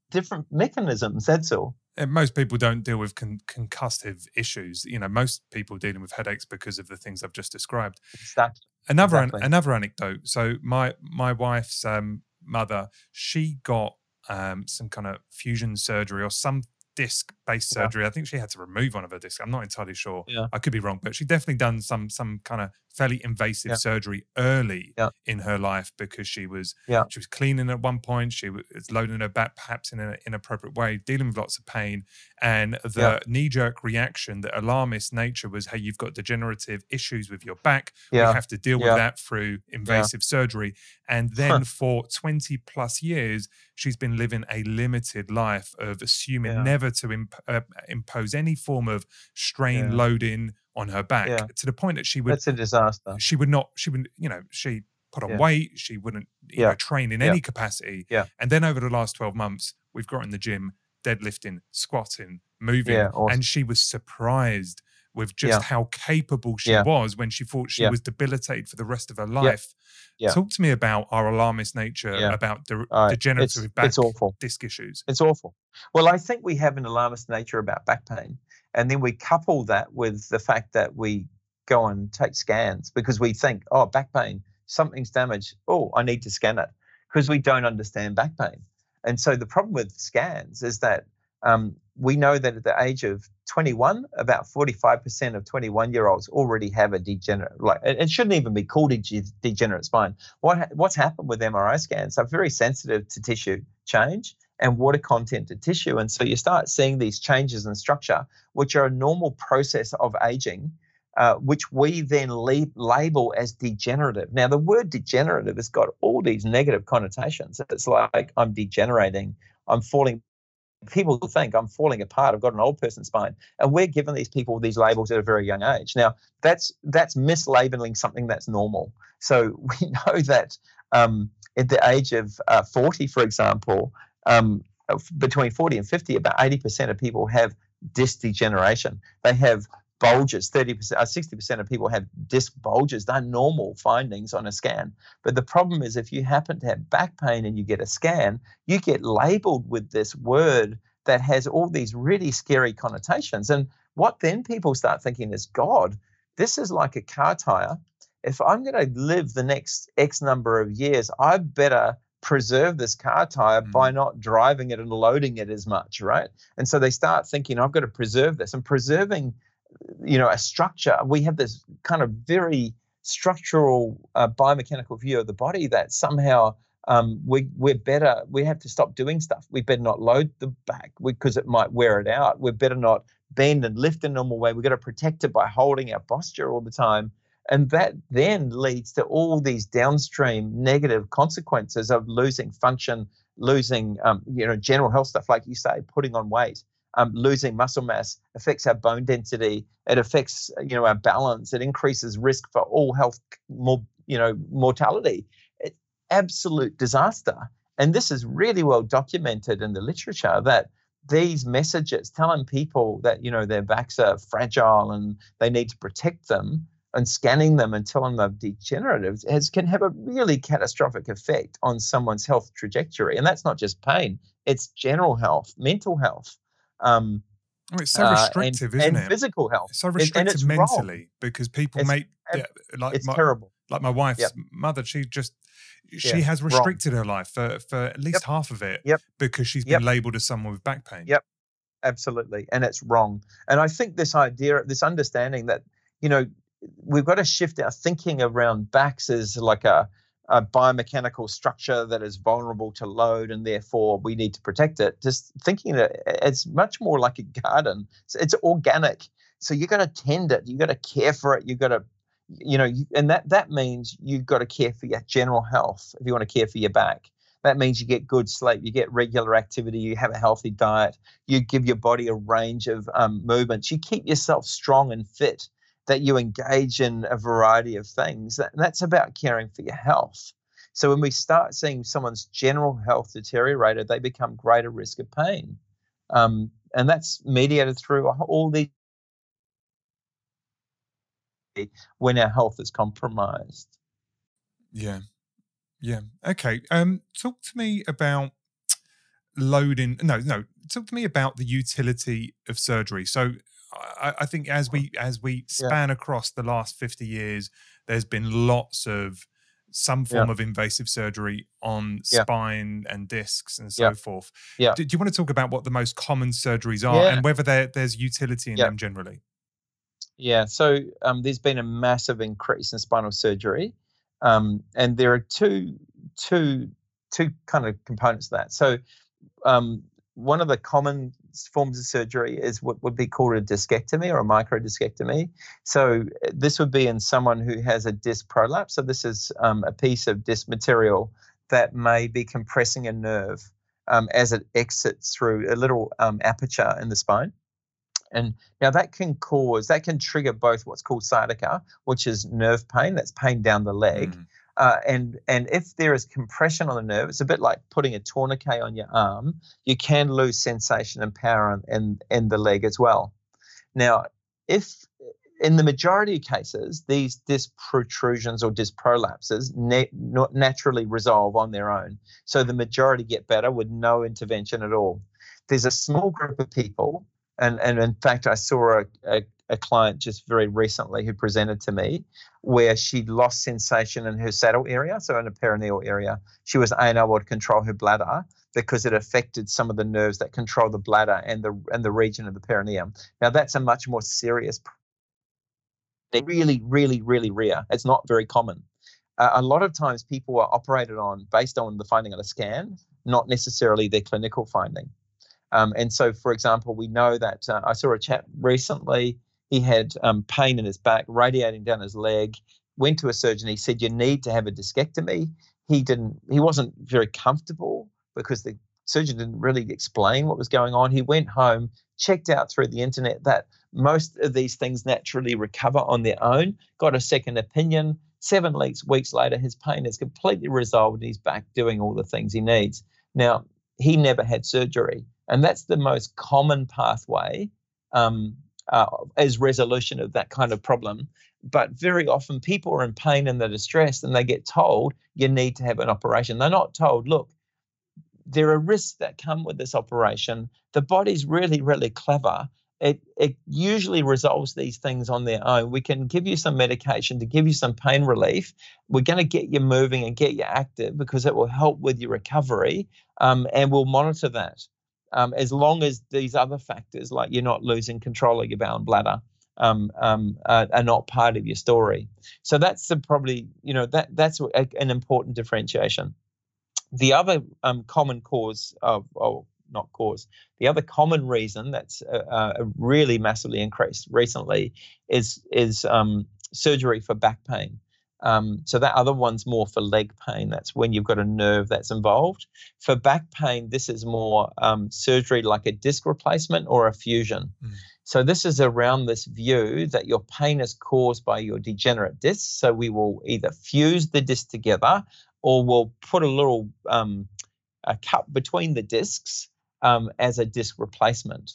[SPEAKER 2] different mechanisms. That's all.
[SPEAKER 1] And most people don't deal with con- concussive issues. You know, most people dealing with headaches because of the things I've just described.
[SPEAKER 2] Exactly.
[SPEAKER 1] Another
[SPEAKER 2] Exactly.
[SPEAKER 1] an- another anecdote. So my my wife's um, mother, she got um, some kind of fusion surgery or some disc
[SPEAKER 2] Yeah.
[SPEAKER 1] surgery. I think she had to remove one of her discs. I'm not entirely sure.
[SPEAKER 2] Yeah.
[SPEAKER 1] I could be wrong, but she definitely done some some kind of fairly invasive
[SPEAKER 2] Yeah.
[SPEAKER 1] surgery early in her life because she was she was cleaning at one point. She was loading her back perhaps in an inappropriate way, dealing with lots of pain, and the knee jerk reaction, the alarmist nature was, "Hey, you've got degenerative issues with your back. We have to deal with that through invasive surgery." And then for 20 plus years, she's been living a limited life of assuming never to imp- uh, impose any form of strain
[SPEAKER 2] Yeah.
[SPEAKER 1] loading on her back
[SPEAKER 2] Yeah.
[SPEAKER 1] to the point that she would
[SPEAKER 2] That's a disaster.
[SPEAKER 1] she would not she would you know she put on
[SPEAKER 2] Yeah.
[SPEAKER 1] weight she wouldn't you
[SPEAKER 2] Yeah.
[SPEAKER 1] know train in any capacity
[SPEAKER 2] Yeah.
[SPEAKER 1] and then over the last 12 months we've got in the gym deadlifting squatting moving
[SPEAKER 2] Yeah, awesome.
[SPEAKER 1] and she was surprised with just
[SPEAKER 2] Yeah.
[SPEAKER 1] how capable she
[SPEAKER 2] Yeah.
[SPEAKER 1] was when she thought she
[SPEAKER 2] Yeah.
[SPEAKER 1] was debilitated for the rest of her life talk to me about our alarmist nature about de-
[SPEAKER 2] right.
[SPEAKER 1] degenerative
[SPEAKER 2] It's,
[SPEAKER 1] back
[SPEAKER 2] it's awful.
[SPEAKER 1] disc issues
[SPEAKER 2] It's awful. Well, I think we have an alarmist nature about back pain. And then we couple that with the fact that we go and take scans because we think, oh, back pain, something's damaged. Oh, I need to scan it because we don't understand back pain. And so the problem with scans is that um, we know that at the age of 21, about 45% of 21 year olds already have a degenerate, like it, shouldn't even be called a degenerate spine. What, what's happened with MRI scans? They're very sensitive to tissue change and water content to tissue. And so you start seeing these changes in structure, which are a normal process of aging, uh, which we then label as degenerative. Now, the word degenerative has got all these negative connotations. It's like I'm degenerating, I'm falling. People think I'm falling apart. I've got an old person spine, and we're giving these people these labels at a very young age. Now, that's that's mislabeling something that's normal. So we know that um, at the age of uh, 40, for example, um, between 40 and 50, about 80% of people have disc degeneration. They have bulges. 30%, uh, 60% of people have disc bulges. They're normal findings on a scan. But the problem is, if you happen to have back pain and you get a scan, you get labeled with this word that has all these really scary connotations. And what then people start thinking is, God, this is like a car tire. If I'm going to live the next X number of years, I better preserve this car tire
[SPEAKER 1] Mm.
[SPEAKER 2] by not driving it and loading it as much, right? And so they start thinking, I've got to preserve this. And preserving, you know, a structure, we have this kind of very structural uh, biomechanical view of the body that somehow um, we, we're better, we have to stop doing stuff. We better not load the back because it might wear it out. We better not bend and lift in normal way. We've got to protect it by holding our posture all the time. And that then leads to all these downstream negative consequences of losing function, losing, um, you know, general health stuff, like you say, putting on weight, um, losing muscle mass affects our bone density. It affects, you know, our balance. It increases risk for all health, more, you know, mortality. It's absolute disaster. And this is really well documented in the literature that these messages telling people that you know their backs are fragile and they need to protect them and scanning them and telling them they're degenerative has, can have a really catastrophic effect on someone's health trajectory. And that's not just pain, it's general health, mental health. Um,
[SPEAKER 1] it's so
[SPEAKER 2] uh,
[SPEAKER 1] restrictive
[SPEAKER 2] and,
[SPEAKER 1] isn't
[SPEAKER 2] and
[SPEAKER 1] it
[SPEAKER 2] physical health.
[SPEAKER 1] it's so
[SPEAKER 2] and
[SPEAKER 1] restrictive
[SPEAKER 2] it's wrong.
[SPEAKER 1] mentally because people
[SPEAKER 2] It's
[SPEAKER 1] make yeah, like
[SPEAKER 2] It's
[SPEAKER 1] my,
[SPEAKER 2] terrible.
[SPEAKER 1] like my wife's
[SPEAKER 2] Yep.
[SPEAKER 1] mother she just she
[SPEAKER 2] Yeah,
[SPEAKER 1] has
[SPEAKER 2] wrong.
[SPEAKER 1] restricted her life for, for at least
[SPEAKER 2] Yep.
[SPEAKER 1] half of it
[SPEAKER 2] Yep.
[SPEAKER 1] because she's been labeled as someone with back pain
[SPEAKER 2] Yep. absolutely and it's wrong and i think this idea this understanding that you know we've got to shift our thinking around backs as like a, a biomechanical structure that is vulnerable to load and therefore we need to protect it. Just thinking that it's much more like a garden. It's, it's organic. So you got to tend it. You've got to care for it. You've got to you know and that that means you've got to care for your general health if you want to care for your back. That means you get good sleep you get regular activity you have a healthy diet you give your body a range of um, movements. You keep yourself strong and fit that you engage in a variety of things that, that's about caring for your health so when we start seeing someone's general health deteriorated they become greater risk of pain um, and that's mediated through all these when our health is compromised
[SPEAKER 1] yeah Yeah. Okay. Um, talk to me about loading. No, no. Talk to me about the utility of surgery. So, I, I think as we as we span yeah. across the last fifty years, there's been lots of some form yeah. of invasive surgery on yeah. spine and discs and so forth. Yeah. Do, do, you want to talk about what the most common surgeries are and whether there's utility in them generally?
[SPEAKER 2] Yeah. So um, there's been a massive increase in spinal surgery. Um, and there are two two two kind of components to that. So um, one of the common forms of surgery is what would be called a discectomy or a microdiscectomy. So this would be in someone who has a disc prolapse. So this is um, a piece of disc material that may be compressing a nerve um, as it exits through a little um, aperture in the spine. And now that can cause, that can trigger both what's called sciatica, which is nerve pain, that's pain down the leg. Mm. Uh, and and if there is compression on the nerve, it's a bit like putting a tourniquet on your arm. You can lose sensation and power in, in, the leg as well. Now, if in the majority of cases, these disc protrusions or disc prolapses na- naturally resolve on their own. So the majority get better with no intervention at all. There's a small group of people and and in fact, I saw a, a, a client just very recently who presented to me where she lost sensation in her saddle area, so in the perineal area. She was unable to control her bladder because it affected some of the nerves that control the bladder and the and the region of the perineum. Now that's a much more serious. They're really, really, really rare. It's not very common. Uh, a lot of times people are operated on based on the finding on a scan, not necessarily their clinical finding. Um, and so, for example, we know that uh, I saw a chap recently. He had um, pain in his back, radiating down his leg. Went to a surgeon. He said, "You need to have a discectomy." He didn't. He wasn't very comfortable because the surgeon didn't really explain what was going on. He went home, checked out through the internet that most of these things naturally recover on their own. Got a second opinion. Seven weeks weeks later, his pain is completely resolved, and he's back doing all the things he needs. Now, he never had surgery. And that's the most common pathway um, uh, as resolution of that kind of problem. But very often people are in pain and they're distressed and they get told you need to have an operation. They're not told, look, there are risks that come with this operation. The body's really, really clever. It, it usually resolves these things on their own. We can give you some medication to give you some pain relief. We're going to get you moving and get you active because it will help with your recovery, um, and we'll monitor that um, as long as these other factors, like you're not losing control of your bowel and bladder, um, um, uh, are not part of your story. So that's the probably you know that that's a, an important differentiation. The other um, common cause of, oh, not cause, the other common reason that's uh, uh, really massively increased recently is is um, surgery for back pain. Um, so that other one's more for leg pain. That's when you've got a nerve that's involved. For back pain, this is more um, surgery like a disc replacement or a fusion. Mm. So this is around this view that your pain is caused by your degenerate discs. So we will either fuse the disc together or we'll put a little um, a cup between the discs um, as a disc replacement.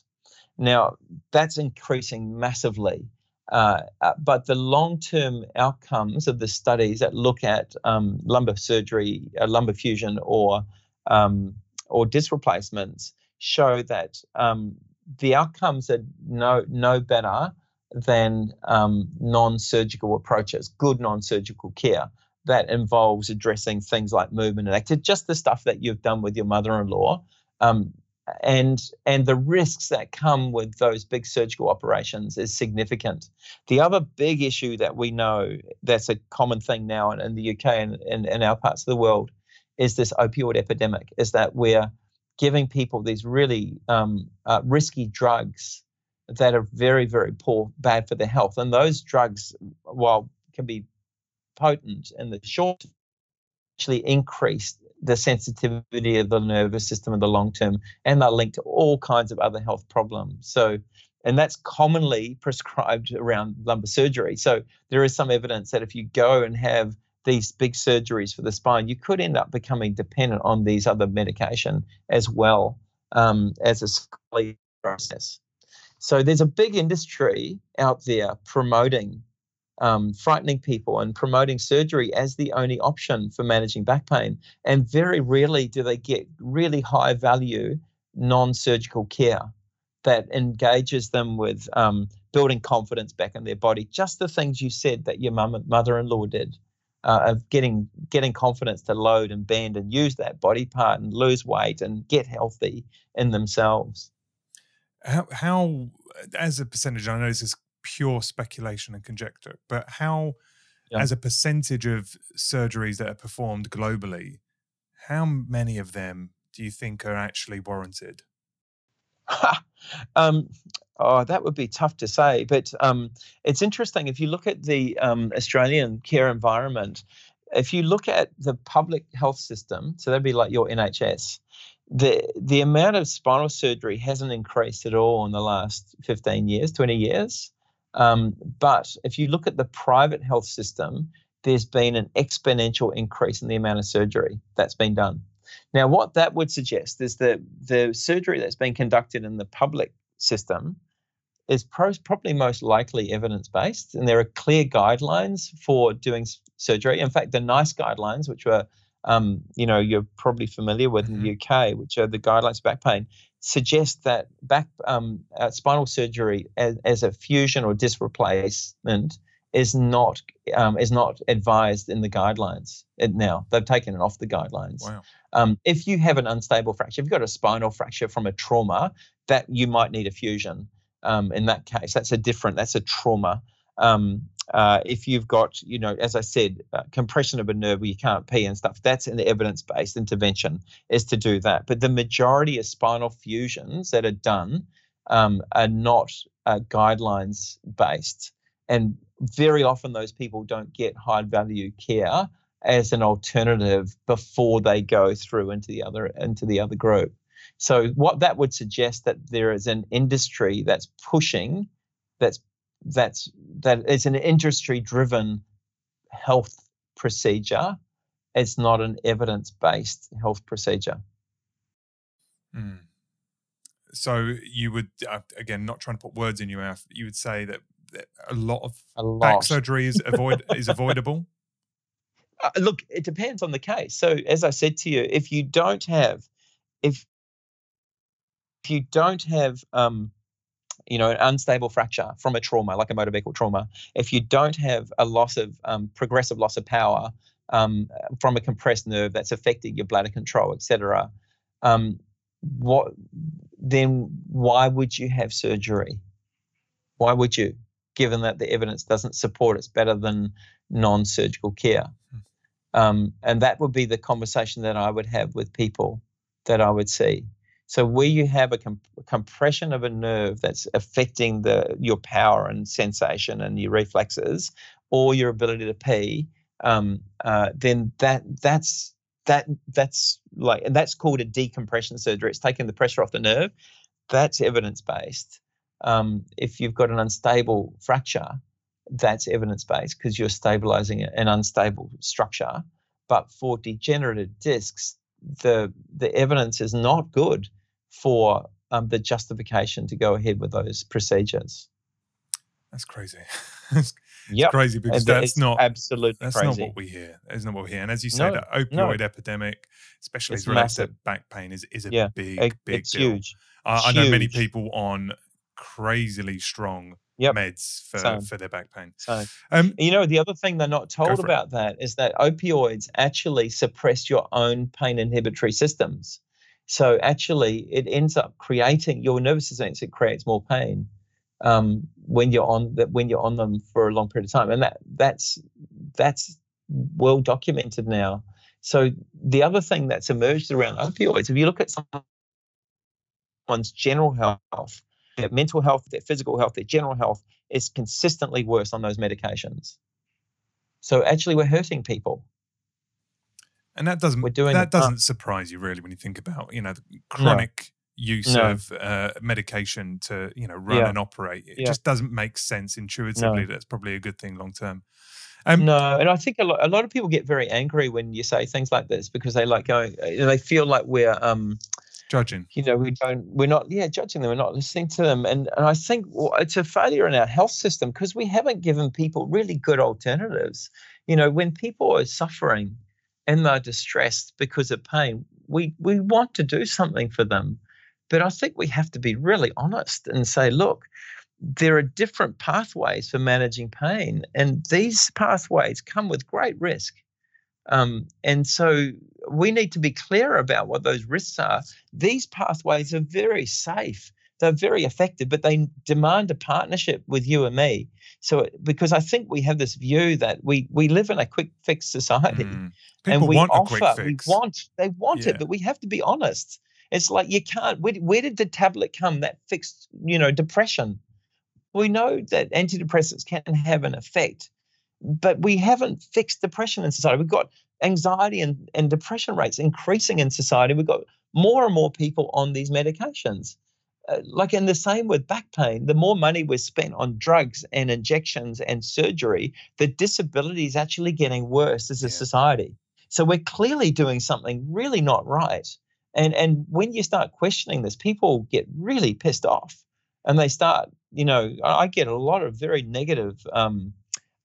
[SPEAKER 2] Now that's increasing massively. Uh, uh, but the long-term outcomes of the studies that look at um, lumbar surgery, uh, lumbar fusion, or um, or disc replacements show that um, the outcomes are no no better than um, non-surgical approaches, good non-surgical care that involves addressing things like movement and activity, just the stuff that you've done with your mother-in-law. Um, and and the risks that come with those big surgical operations is significant. The other big issue that we know that's a common thing now in, in the UK and in our parts of the world is this opioid epidemic. Is that we're giving people these really um, uh, risky drugs that are very very poor, bad for their health, and those drugs, while can be potent in the short, actually increase the sensitivity of the nervous system in the long term, and they're linked to all kinds of other health problems. So, and that's commonly prescribed around lumbar surgery. So, there is some evidence that if you go and have these big surgeries for the spine, you could end up becoming dependent on these other medication as well um, as a sleep process. So, there's a big industry out there promoting um, frightening people and promoting surgery as the only option for managing back pain. And very rarely do they get really high value non surgical care that engages them with um, building confidence back in their body. Just the things you said that your mum, mother-in-law did. Uh, of getting getting confidence to load and bend and use that body part and lose weight and get healthy in themselves.
[SPEAKER 1] How, how as a percentage, I know this is pure speculation and conjecture, but how, yeah. as a percentage of surgeries that are performed globally, how many of them do you think are actually warranted?
[SPEAKER 2] um, oh, that would be tough to say, but um, it's interesting. If you look at the um, Australian care environment, if you look at the public health system, so that'd be like your NHS, the the amount of spinal surgery hasn't increased at all in the last 15 years, 20 years. Um, but if you look at the private health system, there's been an exponential increase in the amount of surgery that's been done. Now, what that would suggest is that the surgery that's been conducted in the public system is pro- probably most likely evidence based, and there are clear guidelines for doing surgery. In fact, the NICE guidelines, which were um, you know you're probably familiar with mm-hmm. in the UK, which are the guidelines for back pain, suggest that back um, uh, spinal surgery as, as, a fusion or disc replacement is not um, is not advised in the guidelines now. They've taken it off the guidelines. Wow. Um, if you have an unstable fracture, if you've got a spinal fracture from a trauma, that you might need a fusion. Um, in that case, that's a different. That's a trauma. Um, uh, if you've got, you know, as I said, uh, compression of a nerve where you can't pee and stuff, that's an evidence-based intervention is to do that. But the majority of spinal fusions that are done um, are not uh, guidelines based, and very often those people don't get high value care as an alternative before they go through into the other into the other group. So what that would suggest that there is an industry that's pushing, that's that's that it's an industry driven health procedure. It's not an evidence based health procedure.
[SPEAKER 1] Mm. So you would uh, again not trying to put words in your mouth. You would say that, that a lot of a lot. back surgery is avoid is avoidable.
[SPEAKER 2] Uh, look, it depends on the case. So as I said to you, if you don't have if if you don't have um, you know, an unstable fracture from a trauma, like a motor vehicle trauma, if you don't have a loss of um, progressive loss of power um, from a compressed nerve that's affecting your bladder control, etc., um, what then? Why would you have surgery? Why would you, given that the evidence doesn't support it's better than non-surgical care? Hmm. Um, and that would be the conversation that I would have with people that I would see. So where you have a comp- compression of a nerve that's affecting the your power and sensation and your reflexes, or your ability to pee, um, uh, then that that's that that's like and that's called a decompression surgery. It's taking the pressure off the nerve. That's evidence based. Um, if you've got an unstable fracture, that's evidence based because you're stabilizing an unstable structure. But for degenerative discs, the the evidence is not good for um, the justification to go ahead with those procedures.
[SPEAKER 1] That's crazy. it's yep. crazy because that's not
[SPEAKER 2] absolutely
[SPEAKER 1] that's
[SPEAKER 2] crazy.
[SPEAKER 1] not what we hear. That's not what we hear. And as you say, no, the opioid no. epidemic, especially it's related to back pain, is is a yeah, big, it, big
[SPEAKER 2] it's
[SPEAKER 1] deal.
[SPEAKER 2] Huge.
[SPEAKER 1] I, I know many people on crazily strong yep. meds for, Same. for their back pain.
[SPEAKER 2] So, um, you know, the other thing they're not told about it. that is that opioids actually suppress your own pain inhibitory systems. So actually, it ends up creating your nervous system. It creates more pain um, when you're on that when you're on them for a long period of time, and that that's that's well documented now. So the other thing that's emerged around opioids, if you look at someone's general health, their mental health, their physical health, their general health is consistently worse on those medications. So actually, we're hurting people.
[SPEAKER 1] And that doesn't We're doing that doesn't surprise you really when you think about you know the chronic no. use no. of uh, medication to you know run yeah. and operate. It yeah. just doesn't make sense intuitively. No. That's probably a good thing long term.
[SPEAKER 2] Um, no, and I think a lot, a lot of people get very angry when you say things like this because they like going, they feel like we're um,
[SPEAKER 1] judging.
[SPEAKER 2] You know, we don't, we're not, yeah, judging them. We're not listening to them. And, and I think well, it's a failure in our health system because we haven't given people really good alternatives. You know, when people are suffering and they're distressed because of pain, we, we want to do something for them. But I think we have to be really honest and say, look, there are different pathways for managing pain, and these pathways come with great risk. Um, and so we need to be clear about what those risks are. These pathways are very safe. They're very effective, but they demand a partnership with you and me. So, because I think we have this view that we we live in a quick fix society,
[SPEAKER 1] Mm.
[SPEAKER 2] and we
[SPEAKER 1] want
[SPEAKER 2] offer, we want, they want
[SPEAKER 1] Yeah.
[SPEAKER 2] it, but we have to be honest. It's like you can't. Where, where did the tablet come that fixed, you know, depression? We know that antidepressants can have an effect, but we haven't fixed depression in society. We've got anxiety and, and depression rates increasing in society. We've got more and more people on these medications. Like in the same with back pain, the more money we're spent on drugs and injections and surgery, the disability is actually getting worse as a
[SPEAKER 1] Yeah.
[SPEAKER 2] society. So we're clearly doing something really not right. And and when you start questioning this, people get really pissed off, and they start. You know, I I get a lot of very negative, um,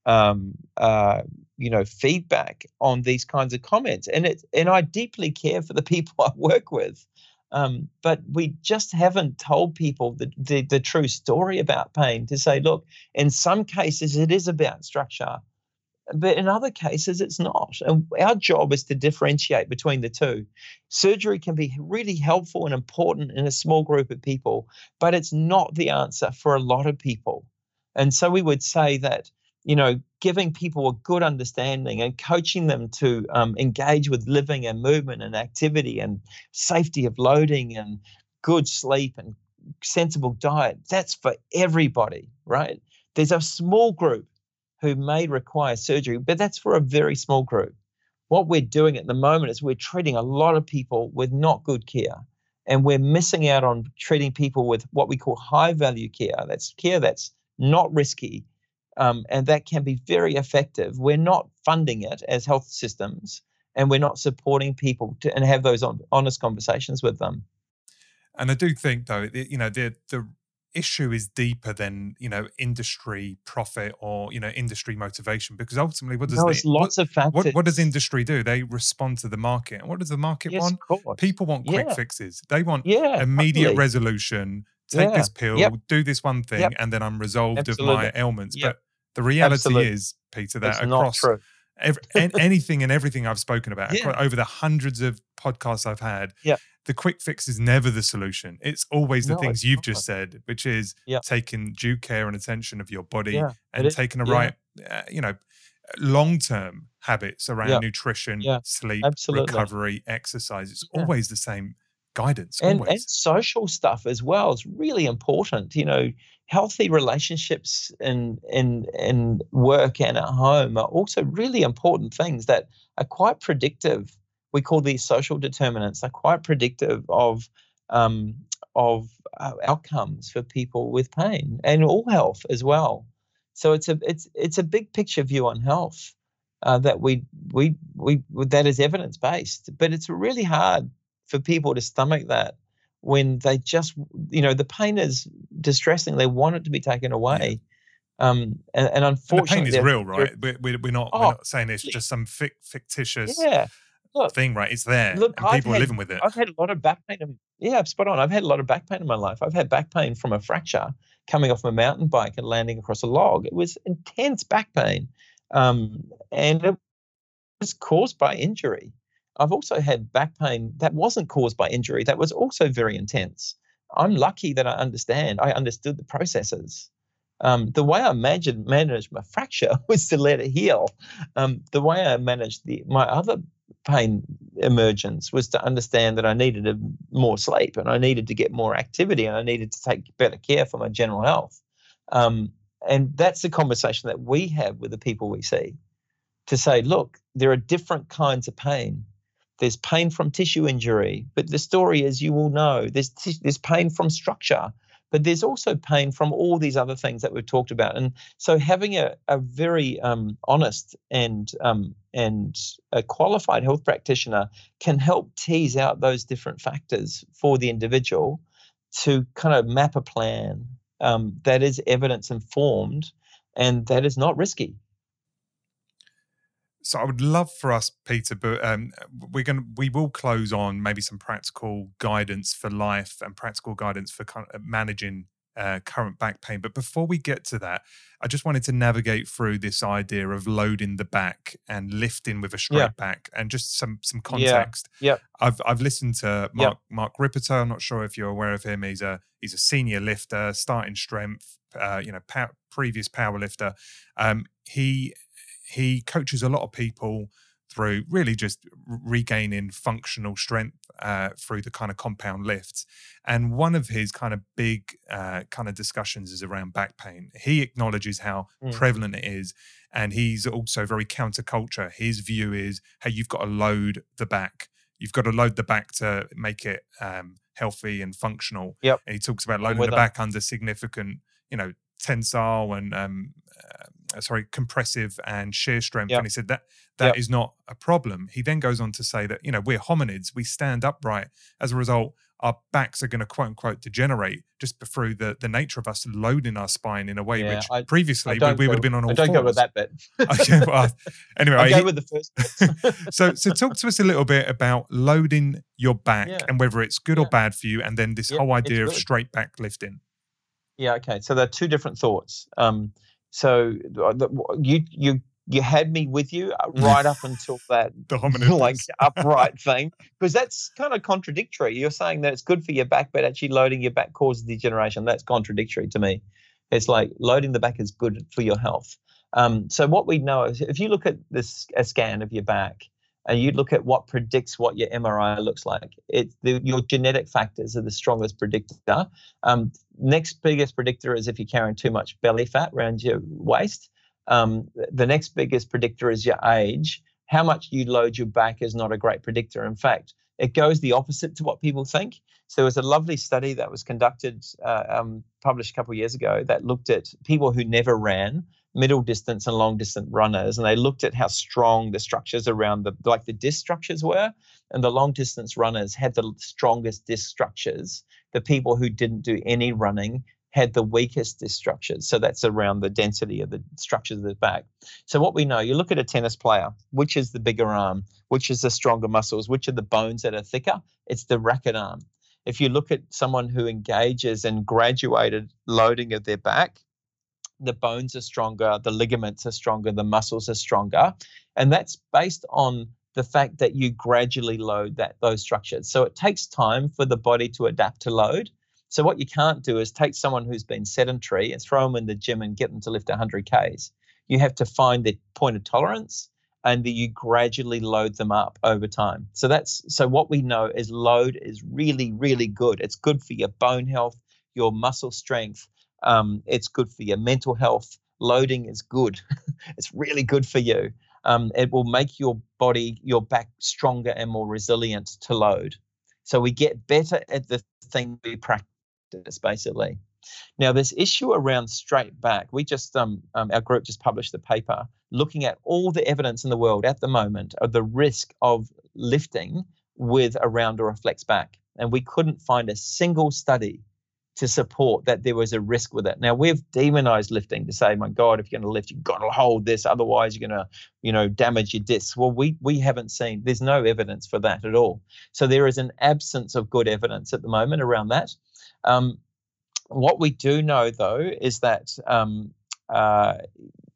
[SPEAKER 2] um, uh, you know, feedback on these kinds of comments, and it and I deeply care for the people I work with. Um, but we just haven't told people the, the the true story about pain to say, look, in some cases it is about structure, but in other cases it's not. And our job is to differentiate between the two. Surgery can be really helpful and important in a small group of people, but it's not the answer for a lot of people. And so we would say that, you know, giving people a good understanding and coaching them to um, engage with living and movement and activity and safety of loading and good sleep and sensible diet, that's for everybody, right? There's a small group who may require surgery, but that's for a very small group. What we're doing at the moment is we're treating a lot of people with not good care, and we're missing out on treating people with what we call high value care. That's care that's not risky, um, and that can be very effective. We're not funding it as health systems, and we're not supporting people to and have those on, honest conversations with them.
[SPEAKER 1] And I do think, though, you know, the the issue is deeper than you know industry profit or you know industry motivation because ultimately, what does
[SPEAKER 2] No,
[SPEAKER 1] the,
[SPEAKER 2] lots
[SPEAKER 1] what,
[SPEAKER 2] of factors.
[SPEAKER 1] what, what does industry do? They respond to the market. And what does the market
[SPEAKER 2] yes,
[SPEAKER 1] want? People want quick
[SPEAKER 2] Yeah.
[SPEAKER 1] fixes. They want
[SPEAKER 2] yeah,
[SPEAKER 1] immediate
[SPEAKER 2] totally.
[SPEAKER 1] resolution. Take
[SPEAKER 2] Yeah.
[SPEAKER 1] this pill,
[SPEAKER 2] Yep.
[SPEAKER 1] do this one thing,
[SPEAKER 2] Yep.
[SPEAKER 1] and then I'm resolved of my ailments.
[SPEAKER 2] Yep.
[SPEAKER 1] But the reality
[SPEAKER 2] Absolutely.
[SPEAKER 1] is, Peter, that
[SPEAKER 2] It's
[SPEAKER 1] across
[SPEAKER 2] true.
[SPEAKER 1] ev- an- anything and everything I've spoken about
[SPEAKER 2] Yeah.
[SPEAKER 1] over the hundreds of podcasts I've had,
[SPEAKER 2] Yeah.
[SPEAKER 1] the quick fix is never the solution. It's always the
[SPEAKER 2] No,
[SPEAKER 1] things you've
[SPEAKER 2] not.
[SPEAKER 1] just said, which is
[SPEAKER 2] Yeah.
[SPEAKER 1] taking due care and attention of your body
[SPEAKER 2] Yeah,
[SPEAKER 1] and
[SPEAKER 2] it is.
[SPEAKER 1] taking a right, uh, you know, long term habits around nutrition, sleep,
[SPEAKER 2] Absolutely.
[SPEAKER 1] recovery, exercise. It's always the same guidance.
[SPEAKER 2] and, and
[SPEAKER 1] always.
[SPEAKER 2] social stuff as well is really important. You know, healthy relationships in in in work and at home are also really important things that are quite predictive. We call these social determinants. Are quite predictive of um, of uh, outcomes for people with pain and all health as well. So it's a it's it's a big picture view on health uh, that we we we that is evidence based, but it's really hard for people to stomach that when they just you know the pain is distressing they want it to be taken away um and, and
[SPEAKER 1] And the
[SPEAKER 2] unfortunately
[SPEAKER 1] pain is real, right? We're, we're, we're not.
[SPEAKER 2] Oh,
[SPEAKER 1] we're not saying it's just some fic- fictitious
[SPEAKER 2] yeah look
[SPEAKER 1] thing, right? It's there,
[SPEAKER 2] Look,
[SPEAKER 1] and people are living with it.
[SPEAKER 2] I've had a lot of back pain. In, yeah, spot on. I've had a lot of back pain in my life. I've had back pain from a fracture coming off my mountain bike and landing across a log. It was intense back pain, um, and it was caused by injury. I've also had back pain that wasn't caused by injury. That was also very intense. I'm lucky that I understand. I understood the processes. Um, the way I managed, managed my fracture was to let it heal. Um, the way I managed the my other pain emergence was to understand that I needed a, more sleep and I needed to get more activity and I needed to take better care for my general health. Um, and that's the conversation that we have with the people we see to say, look, there are different kinds of pain. There's pain from tissue injury, but the story is you will know there's, tis- there's pain from structure. but there's also pain from all these other things that we've talked about. And so having a, a very um, honest and um, and a qualified health practitioner can help tease out those different factors for the individual to kind of map a plan um, that is evidence informed and that is not risky
[SPEAKER 1] so I would love for us, Peter, but um, we're going to we will close on maybe some practical guidance for life and practical guidance for kind of managing uh, current back pain. But before we get to that, I just wanted to navigate through this idea of loading the back and lifting with a straight yeah. back, and just some some context.
[SPEAKER 2] Yeah. Yep.
[SPEAKER 1] I've I've listened to Mark yep. Mark Rippetoe. I'm not sure if you're aware of him. He's a he's a senior lifter, starting strength. Uh, you know, pow- previous power lifter. Um, he he coaches a lot of people through really just regaining functional strength uh, through the kind of compound lifts. And one of his kind of big uh, kind of discussions is around back pain. He acknowledges how mm. prevalent it is. And he's also very counterculture. His view is, hey, you've got to load the back. You've got to load the back to make it um, healthy and functional.
[SPEAKER 2] Yep.
[SPEAKER 1] And he talks about loading the back under significant, you know, tensile and um, uh, sorry compressive and shear strength yep. and he said that that yep. is not a problem he then goes on to say that you know we're hominids we stand upright as a result our backs are going to quote unquote degenerate just through the the nature of us loading our spine in a way yeah, which I, previously I we, we, would have been on all I
[SPEAKER 2] don't
[SPEAKER 1] fours.
[SPEAKER 2] go with that bit.
[SPEAKER 1] okay, well, anyway,
[SPEAKER 2] I go he, with the
[SPEAKER 1] first. so so talk to us a little bit about loading your back yeah. and whether it's good yeah. or bad for you, and then this whole idea of straight back lifting.
[SPEAKER 2] Yeah. Okay. So there are two different thoughts. Um, so uh, you you you had me with you uh, right up until that like upright thing because that's kind of contradictory. You're saying that it's good for your back, but actually loading your back causes degeneration. That's contradictory to me. It's like loading the back is good for your health. Um, so what we know is if you look at this a scan of your back, and you look at what predicts what your MRI looks like. It, the, your genetic factors are the strongest predictor. Um, next biggest predictor is if you're carrying too much belly fat around your waist. Um, the next biggest predictor is your age. How much you load your back is not a great predictor. In fact, it goes the opposite to what people think. So there was a lovely study that was conducted, uh, um, published a couple of years ago, that looked at people who never ran middle distance and long distance runners and they looked at how strong the structures around the like the disc structures were and the long distance runners had the strongest disc structures. The people who didn't do any running had the weakest disc structures so that's around the density of the structures of the back. So what we know you look at a tennis player which is the bigger arm? Which is the stronger muscles? Which are the bones that are thicker? It's the racket arm. If you look at someone who engages in graduated loading of their back the bones are stronger, the ligaments are stronger, the muscles are stronger. And that's based on the fact that you gradually load that those structures. So it takes time for the body to adapt to load. So what you can't do is take someone who's been sedentary and throw them in the gym and get them to lift 100 Ks. You have to find the point of tolerance and that you gradually load them up over time. So that's so what we know is load is really really good. It's good for your bone health, your muscle strength, um, it's good for your mental health. Loading is good. it's really good for you. Um, it will make your body, your back stronger and more resilient to load. So we get better at the thing we practice, basically. Now, this issue around straight back, we just, um, um, our group just published a paper looking at all the evidence in the world at the moment of the risk of lifting with a round or a flex back. And we couldn't find a single study to support that there was a risk with it. Now we've demonized lifting to say, my God, if you're going to lift, you've got to hold this, otherwise you're going to, you know, damage your discs. Well, we we haven't seen. There's no evidence for that at all. So there is an absence of good evidence at the moment around that. Um, what we do know though is that um, uh,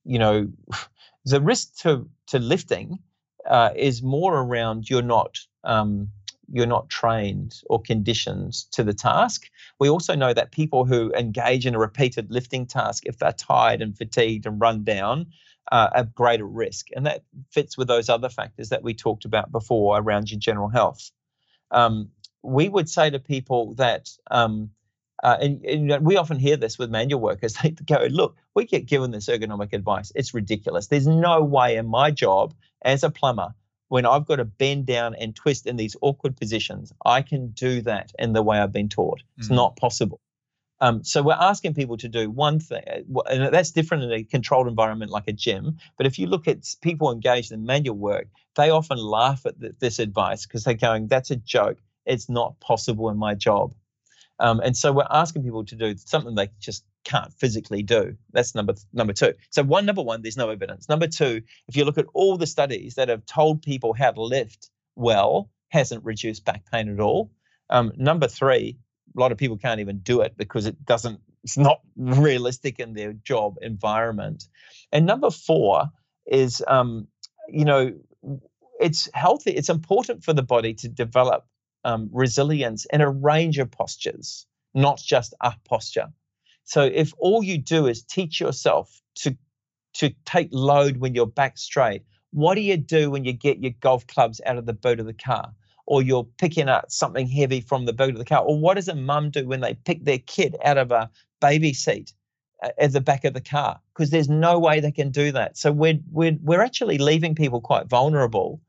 [SPEAKER 2] you know the risk to to lifting uh, is more around you're not um, you're not trained or conditioned to the task. We also know that people who engage in a repeated lifting task, if they're tired and fatigued and run down, uh, are greater risk. And that fits with those other factors that we talked about before around your general health. Um, we would say to people that, um, uh, and, and, we often hear this with manual workers, they go, look, we get given this ergonomic advice. It's ridiculous. There's no way in my job as a plumber when I've got to bend down and twist in these awkward positions, I can do that in the way I've been taught. It's mm. not possible. Um, so we're asking people to do one thing, uh, and that's different in a controlled environment like a gym. But if you look at people engaged in manual work, they often laugh at this advice because they're going, "That's a joke. It's not possible in my job." Um, and so we're asking people to do something they just can't physically do. That's number number two. So one number one, there's no evidence. Number two, if you look at all the studies that have told people how to lift well, hasn't reduced back pain at all. Um, number three, a lot of people can't even do it because it doesn't it's not realistic in their job environment and number four is um, you know it's healthy it's important for the body to develop um, resilience in a range of postures not just a posture so if all you do is teach yourself to to take load when you're back straight what do you do when you get your golf clubs out of the boot of the car or you're picking up something heavy from the boot of the car? Or what does a mum do when they pick their kid out of a baby seat uh, at the back of the car? Because there's no way they can do that. So we're we're we're actually leaving people quite vulnerable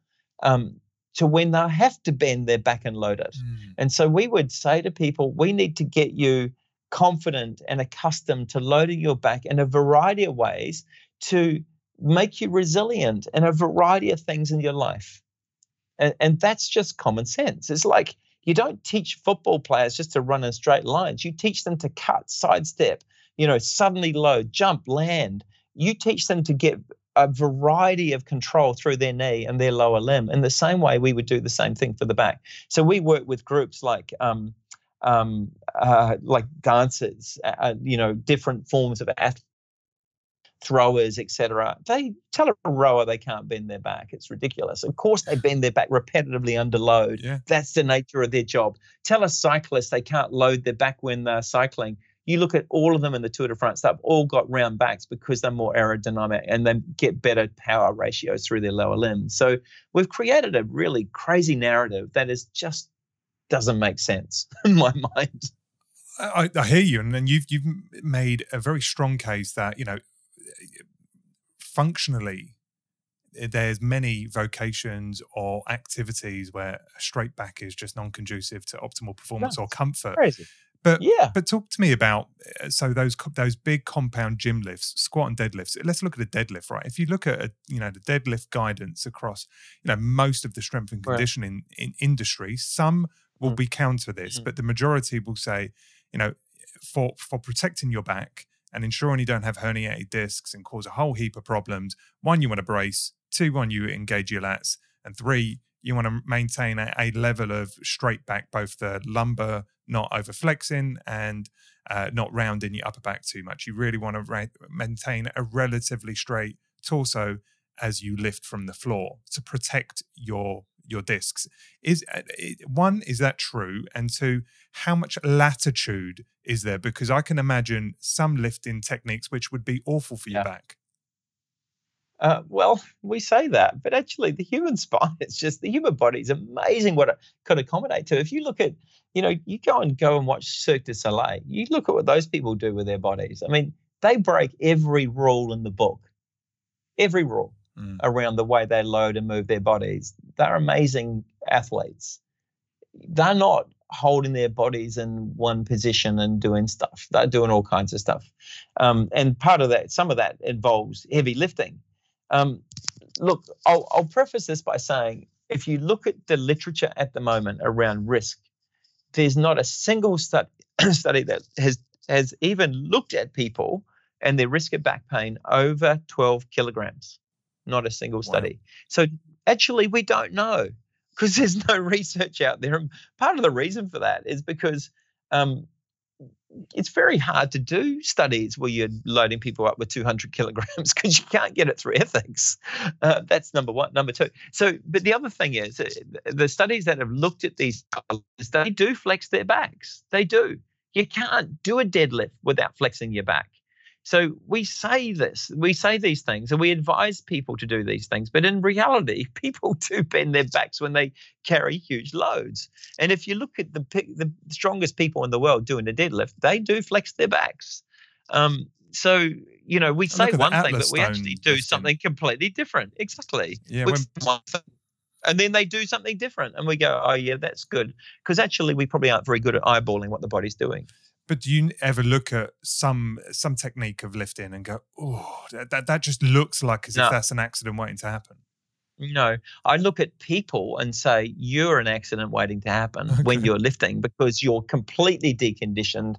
[SPEAKER 2] um, to when they have to bend their back and load it. Mm. And so we would say to people, we need to get you confident and accustomed to loading your back in a variety of ways to make you resilient in a variety of things in your life. And, and that's just common sense. It's like you don't teach football players just to run in straight lines. You teach them to cut, sidestep, you know, suddenly load, jump, land. You teach them to get a variety of control through their knee and their lower limb. In the same way, we would do the same thing for the back. So we work with groups like um, um, uh, like dancers, uh, you know, different forms of athletes throwers, etc. They tell a rower they can't bend their back. It's ridiculous. Of course, they bend their back repetitively under load. Yeah. That's the nature of their job. Tell a cyclist they can't load their back when they're cycling. You look at all of them in the Tour de France, they've all got round backs because they're more aerodynamic and they get better power ratios through their lower limbs. So we've created a really crazy narrative that is just doesn't make sense in my mind.
[SPEAKER 1] I, I, hear you, and then you've you've made a very strong case that you know functionally eh, there's many vocations or activities where a straight back is just non-conducive to optimal performance or comfort.
[SPEAKER 2] Crazy.
[SPEAKER 1] But yeah, but talk to me about eh, so those those big compound gym lifts, squat and deadlifts. Let's look at a deadlift, right? If you look at a, you know the deadlift guidance across you know most of the strength and conditioning right. in industry, some will mm. be counter this, mm. but the majority will say, you know, for for protecting your back, and ensuring you don't have herniated discs and cause a whole heap of problems. One, you want to brace. Two, one, you engage your lats. And three, you want to maintain a, a level of straight back, both the lumbar not over flexing and uh, not rounding your upper back too much. You really want to ra- maintain a relatively straight torso as you lift from the floor to protect your your discs. Is uh, one is that true, and two, how much latitude is there? Because I can imagine some lifting techniques which would be awful for your back.
[SPEAKER 2] Uh, well, we say that, but actually, the human spine, it's just the human body is amazing what it could accommodate to. If you look at, you know, you go and go and watch Cirque du Soleil, you look at what those people do with their bodies. I mean, they break every rule in the book, every rule mm. around the way they load and move their bodies. They're amazing athletes. They're not holding their bodies in one position and doing stuff. They're doing all kinds of stuff. Um, and part of that, some of that involves heavy lifting. Um, look, I'll, I'll preface this by saying if you look at the literature at the moment around risk, there's not a single study, study that has has even looked at people and their risk of back pain over 12 kilograms not a single study. Wow. So actually, we don't know because there's no research out there. And part of the reason for that is because um, it's very hard to do studies where you're loading people up with 200 kilograms because you can't get it through ethics. Uh, that's number one. Number two. So, but the other thing is uh, the studies that have looked at these, they do flex their backs. They do. You can't do a deadlift without flexing your back. So we say this, we say these things, and we advise people to do these things. But in reality, people do bend their backs when they carry huge loads. And if you look at the the strongest people in the world doing a deadlift, they do flex their backs. Um, so you know, we say one thing, but we actually do something completely different. Exactly.
[SPEAKER 1] Yeah. When,
[SPEAKER 2] and then they do something different, and we go, "Oh yeah, that's good," because actually we probably aren't very good at eyeballing what the body's doing.
[SPEAKER 1] But do you ever look at some some technique of lifting and go, oh, that that just looks like as no. if that's an accident waiting to happen?
[SPEAKER 2] No, I look at people and say you're an accident waiting to happen okay. when you're lifting because you're completely deconditioned.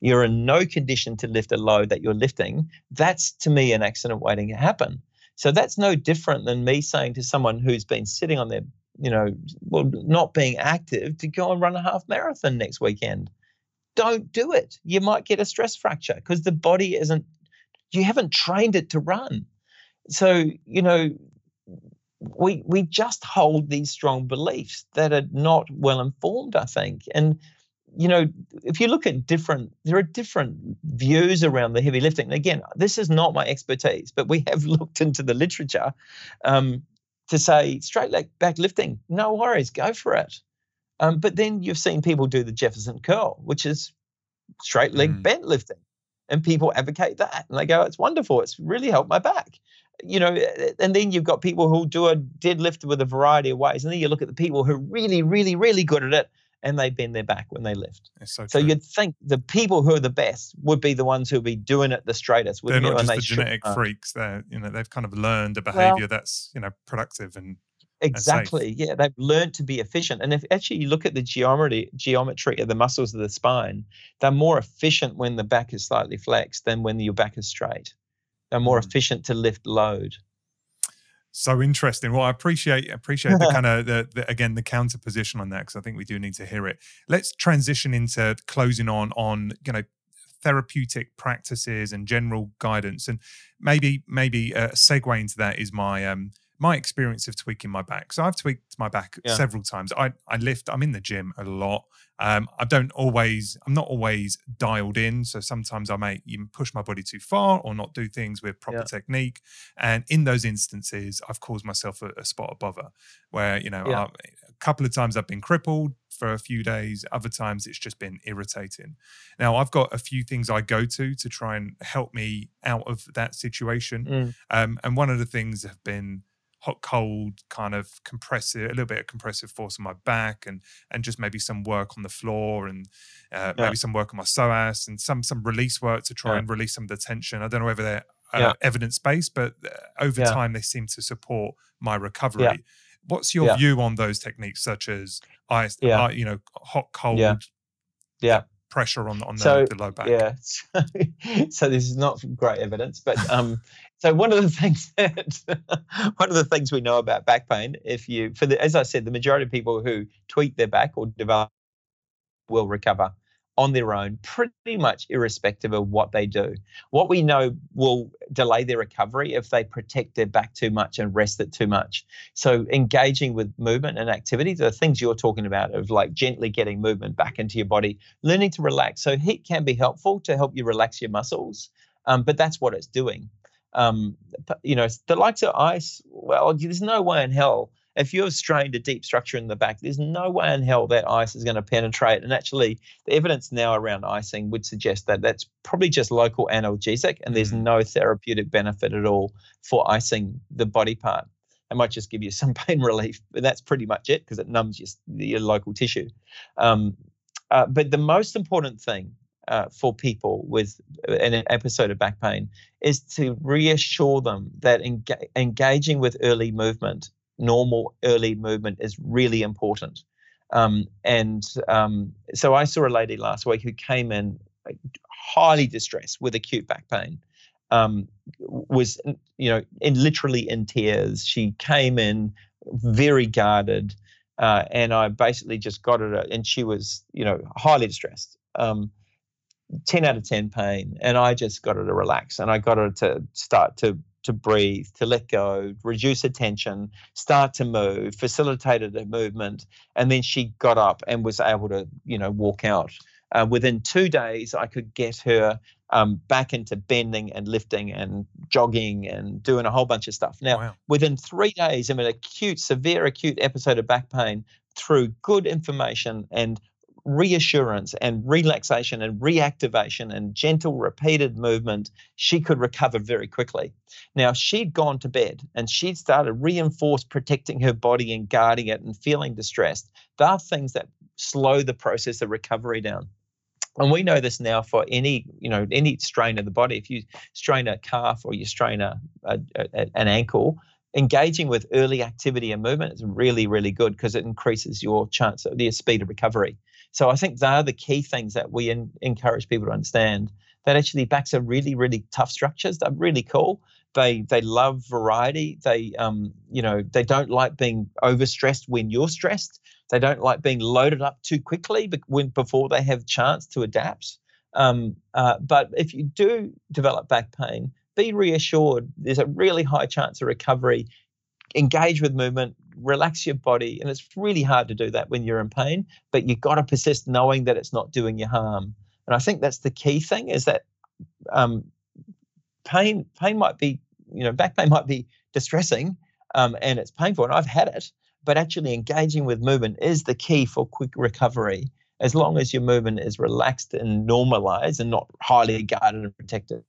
[SPEAKER 2] You're in no condition to lift a load that you're lifting. That's to me an accident waiting to happen. So that's no different than me saying to someone who's been sitting on their, you know, well, not being active to go and run a half marathon next weekend. Don't do it. You might get a stress fracture because the body isn't, you haven't trained it to run. So, you know, we we just hold these strong beliefs that are not well informed i think and you know if you look at different there are different views around the heavy lifting again this is not my expertise but we have looked into the literature um, to say straight leg back lifting no worries go for it um, but then you've seen people do the jefferson curl which is straight leg mm. bent lifting and people advocate that and they go it's wonderful it's really helped my back you know, and then you've got people who do a deadlift with a variety of ways, and then you look at the people who are really, really, really good at it, and they bend their back when they lift.
[SPEAKER 1] So,
[SPEAKER 2] so, you'd think the people who are the best would be the ones who'd be doing it the straightest.
[SPEAKER 1] They're not just the genetic freaks. They're you know they've kind of learned a behavior well, that's you know productive and
[SPEAKER 2] exactly yeah they've learned to be efficient and if actually you look at the geometry geometry of the muscles of the spine they're more efficient when the back is slightly flexed than when your back is straight They're more mm. efficient to lift load.
[SPEAKER 1] So interesting. Well, I appreciate appreciate the kind of the, the, again the counter position on that because I think we do need to hear it. Let's transition into closing on on you know therapeutic practices and general guidance, and maybe maybe a segue into that is my um my experience of tweaking my back. So I've tweaked my back yeah. several times. I I lift. I'm in the gym a lot. Um, I don't always, I'm not always dialed in. So sometimes I may even push my body too far or not do things with proper yeah. technique. And in those instances, I've caused myself a, a spot of bother where, you know, yeah. I, a couple of times I've been crippled for a few days. Other times it's just been irritating. Now, I've got a few things I go to to try and help me out of that situation. Mm. Um, and one of the things have been, hot cold kind of compressive a little bit of compressive force on my back and and just maybe some work on the floor and uh, yeah. maybe some work on my psoas and some some release work to try yeah. and release some of the tension. I don't know whether they're uh, yeah. evidence based but uh, over time they seem to support my recovery. What's your view on those techniques such as ice uh, you know hot cold
[SPEAKER 2] yeah.
[SPEAKER 1] pressure on on the,
[SPEAKER 2] so,
[SPEAKER 1] the low back?
[SPEAKER 2] yeah so, so this is not great evidence but um so one of the things that one of the things we know about back pain, if you for the as I said, the majority of people who tweak their back or develop will recover on their own, pretty much irrespective of what they do. What we know will delay their recovery if they protect their back too much and rest it too much. So engaging with movement and activity, the things you're talking about of like gently getting movement back into your body, learning to relax. So heat can be helpful to help you relax your muscles, um, but that's what it's doing um, you know, the likes of ice, well, there's no way in hell. If you've strained a deep structure in the back, there's no way in hell that ice is going to penetrate. And actually, the evidence now around icing would suggest that that's probably just local analgesic, and there's mm. no therapeutic benefit at all for icing the body part. It might just give you some pain relief, but that's pretty much it because it numbs your, your local tissue. Um, uh, but the most important thing uh, for people with an episode of back pain is to reassure them that enga- engaging with early movement, normal early movement, is really important. Um, and um, so I saw a lady last week who came in highly distressed with acute back pain. Um, was you know in literally in tears. She came in very guarded, uh, and I basically just got her, and she was you know highly distressed. Um, 10 out of 10 pain and i just got her to relax and i got her to start to to breathe to let go reduce her tension start to move facilitated her movement and then she got up and was able to you know walk out uh, within two days i could get her um, back into bending and lifting and jogging and doing a whole bunch of stuff now wow. within three days of an acute severe acute episode of back pain through good information and reassurance and relaxation and reactivation and gentle repeated movement, she could recover very quickly. Now, she'd gone to bed and she'd started reinforce protecting her body and guarding it and feeling distressed. There are things that slow the process of recovery down. and we know this now for any you know any strain of the body if you strain a calf or you strain a, a, a an ankle engaging with early activity and movement is really really good because it increases your chance of the speed of recovery so i think they are the key things that we in, encourage people to understand that actually backs are really really tough structures they're really cool they they love variety they um you know they don't like being overstressed when you're stressed they don't like being loaded up too quickly when, before they have chance to adapt. Um, uh, but if you do develop back pain, be reassured there's a really high chance of recovery. Engage with movement, relax your body. And it's really hard to do that when you're in pain, but you've got to persist knowing that it's not doing you harm. And I think that's the key thing is that um, pain pain might be, you know, back pain might be distressing um, and it's painful. And I've had it but actually engaging with movement is the key for quick recovery as long as your movement is relaxed and normalized and not highly guarded and protected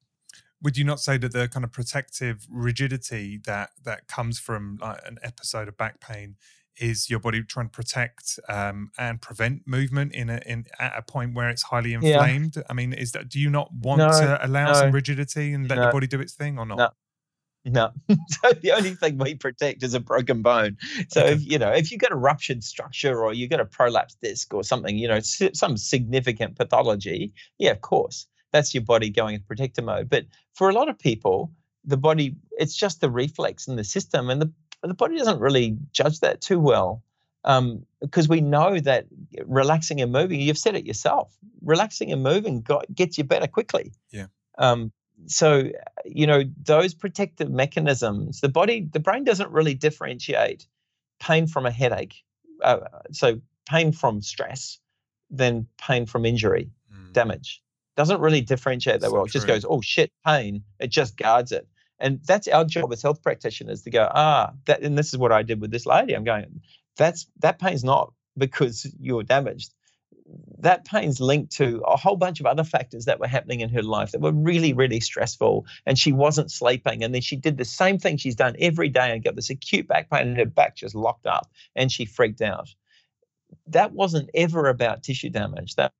[SPEAKER 1] would you not say that the kind of protective rigidity that that comes from like an episode of back pain is your body trying to protect um, and prevent movement in a in at a point where it's highly inflamed? Yeah. I mean, is that do you not want no, to allow no, some rigidity and let no, your body do its thing or not?
[SPEAKER 2] No. so the only thing we protect is a broken bone. So if you know if you've got a ruptured structure or you've got a prolapsed disc or something, you know, some significant pathology, yeah, of course, that's your body going into protector mode. But for a lot of people, the body it's just the reflex in the system, and the the body doesn't really judge that too well. Um, because we know that relaxing and moving, you've said it yourself, relaxing and moving got, gets you better quickly.
[SPEAKER 1] Yeah.
[SPEAKER 2] Um, so you know those protective mechanisms the body the brain doesn't really differentiate pain from a headache uh, so pain from stress then pain from injury mm. damage doesn't really differentiate that so well it just goes oh shit pain it just guards it and that's our job as health practitioners to go ah that and this is what i did with this lady i'm going that's that pain's not because you're damaged that pain's linked to a whole bunch of other factors that were happening in her life that were really, really stressful. And she wasn't sleeping. And then she did the same thing she's done every day and got this acute back pain, and her back just locked up and she freaked out. That wasn't ever about tissue damage. That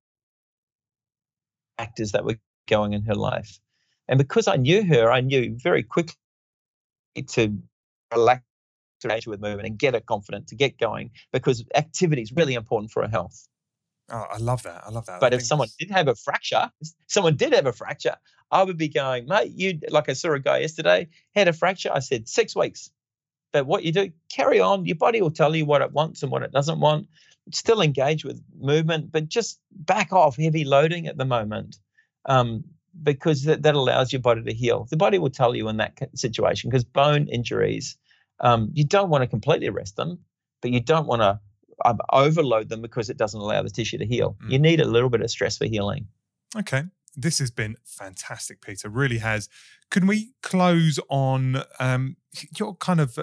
[SPEAKER 2] factors that were going in her life. And because I knew her, I knew very quickly to relax with movement and get her confident to get going because activity is really important for her health.
[SPEAKER 1] Oh, I love that. I love that.
[SPEAKER 2] But I if someone did have a fracture, someone did have a fracture, I would be going, mate, you like I saw a guy yesterday had a fracture. I said six weeks. But what you do, carry on. Your body will tell you what it wants and what it doesn't want. Still engage with movement, but just back off heavy loading at the moment, um, because that, that allows your body to heal. The body will tell you in that situation because bone injuries, um, you don't want to completely rest them, but you don't want to um, overload them because it doesn't allow the tissue to heal. Mm. You need a little bit of stress for healing.
[SPEAKER 1] Okay. This has been fantastic, Peter. Really has. Can we close on um, your kind of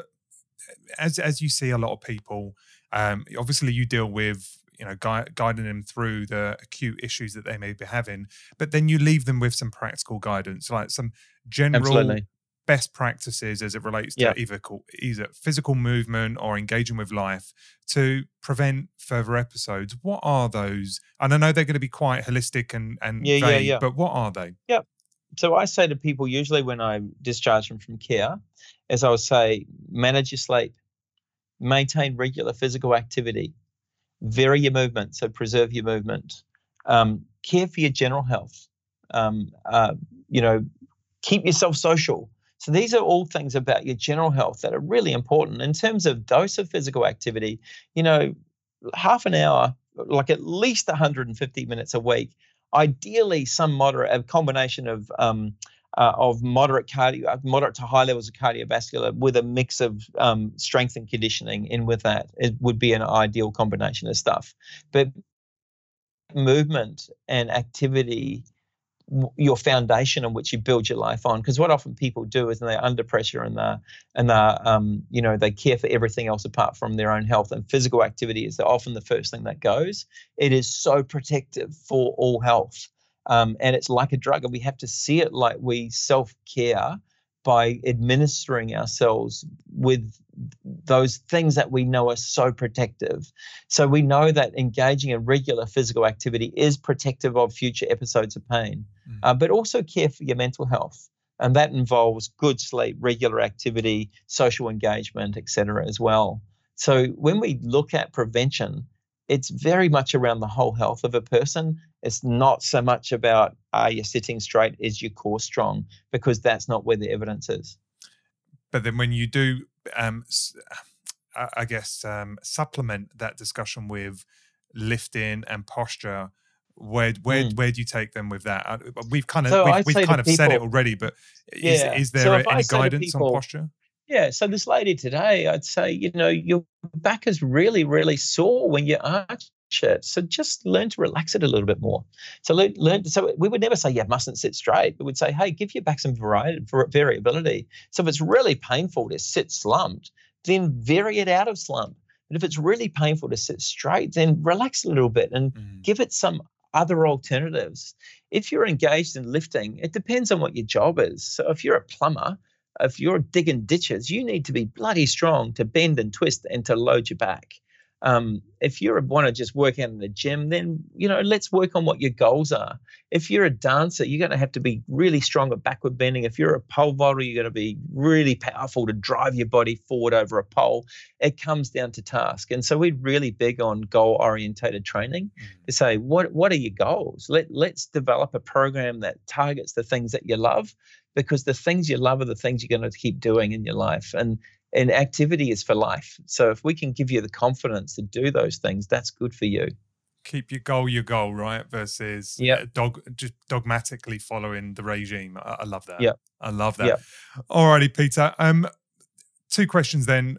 [SPEAKER 1] as as you see a lot of people? Um, obviously, you deal with you know gui- guiding them through the acute issues that they may be having, but then you leave them with some practical guidance, like some general Absolutely best practices as it relates to yeah. either either physical movement or engaging with life to prevent further episodes. What are those? And I know they're going to be quite holistic and and yeah, vague, yeah, yeah. but what are they?
[SPEAKER 2] Yeah. So I say to people usually when I discharge them from care, as I would say, manage your sleep, maintain regular physical activity, vary your movement, so preserve your movement, um, care for your general health. Um, uh, you know, keep yourself social so these are all things about your general health that are really important in terms of dose of physical activity. You know, half an hour, like at least 150 minutes a week. Ideally, some moderate, a combination of um, uh, of moderate cardio, uh, moderate to high levels of cardiovascular with a mix of um, strength and conditioning in with that. It would be an ideal combination of stuff. But movement and activity your foundation on which you build your life on. Because what often people do is they're under pressure and they and they um, you know they care for everything else apart from their own health and physical activity is often the first thing that goes. It is so protective for all health, um, and it's like a drug, and we have to see it like we self care by administering ourselves with those things that we know are so protective. So we know that engaging in regular physical activity is protective of future episodes of pain, mm. uh, but also care for your mental health. And that involves good sleep, regular activity, social engagement, etc. as well. So when we look at prevention, it's very much around the whole health of a person. It's not so much about are you sitting straight, is your core strong, because that's not where the evidence is.
[SPEAKER 1] But then when you do, um, I guess, um, supplement that discussion with lifting and posture, where where mm. where do you take them with that? Uh, we've kind of so we've, we've kind of people, said it already, but is yeah. is there so any guidance people, on posture?
[SPEAKER 2] Yeah, so this lady today, I'd say, you know, your back is really, really sore when you arch it. So just learn to relax it a little bit more. So learn, learn so we would never say you mustn't sit straight, we'd say, hey, give your back some variety, variability. So if it's really painful to sit slumped, then vary it out of slump. But if it's really painful to sit straight, then relax a little bit and mm. give it some other alternatives. If you're engaged in lifting, it depends on what your job is. So if you're a plumber, if you're digging ditches, you need to be bloody strong to bend and twist and to load your back. Um, if you want to just work out in the gym, then you know let's work on what your goals are. If you're a dancer, you're going to have to be really strong at backward bending. If you're a pole vaulter, you're going to be really powerful to drive your body forward over a pole. It comes down to task, and so we're really big on goal orientated training mm. to say what what are your goals. Let let's develop a program that targets the things that you love because the things you love are the things you're going to keep doing in your life. And and activity is for life. So if we can give you the confidence to do those things, that's good for you.
[SPEAKER 1] Keep your goal your goal, right? Versus yeah, dog just dogmatically following the regime. I, I love that.
[SPEAKER 2] Yeah,
[SPEAKER 1] I love that. Yeah. Alrighty, Peter. Um, two questions then.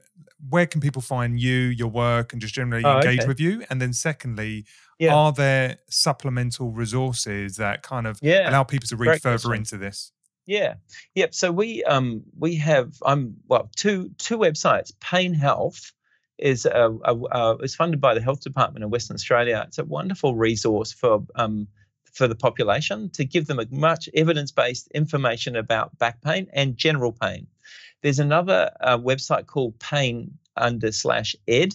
[SPEAKER 1] Where can people find you, your work, and just generally oh, engage okay. with you? And then secondly, yeah. are there supplemental resources that kind of yeah. allow people to read Great further question. into this?
[SPEAKER 2] Yeah, yep. So we um we have I'm well two two websites. Pain Health is a, a, a, is funded by the Health Department in Western Australia. It's a wonderful resource for um for the population to give them a much evidence based information about back pain and general pain. There's another uh, website called Pain under slash Ed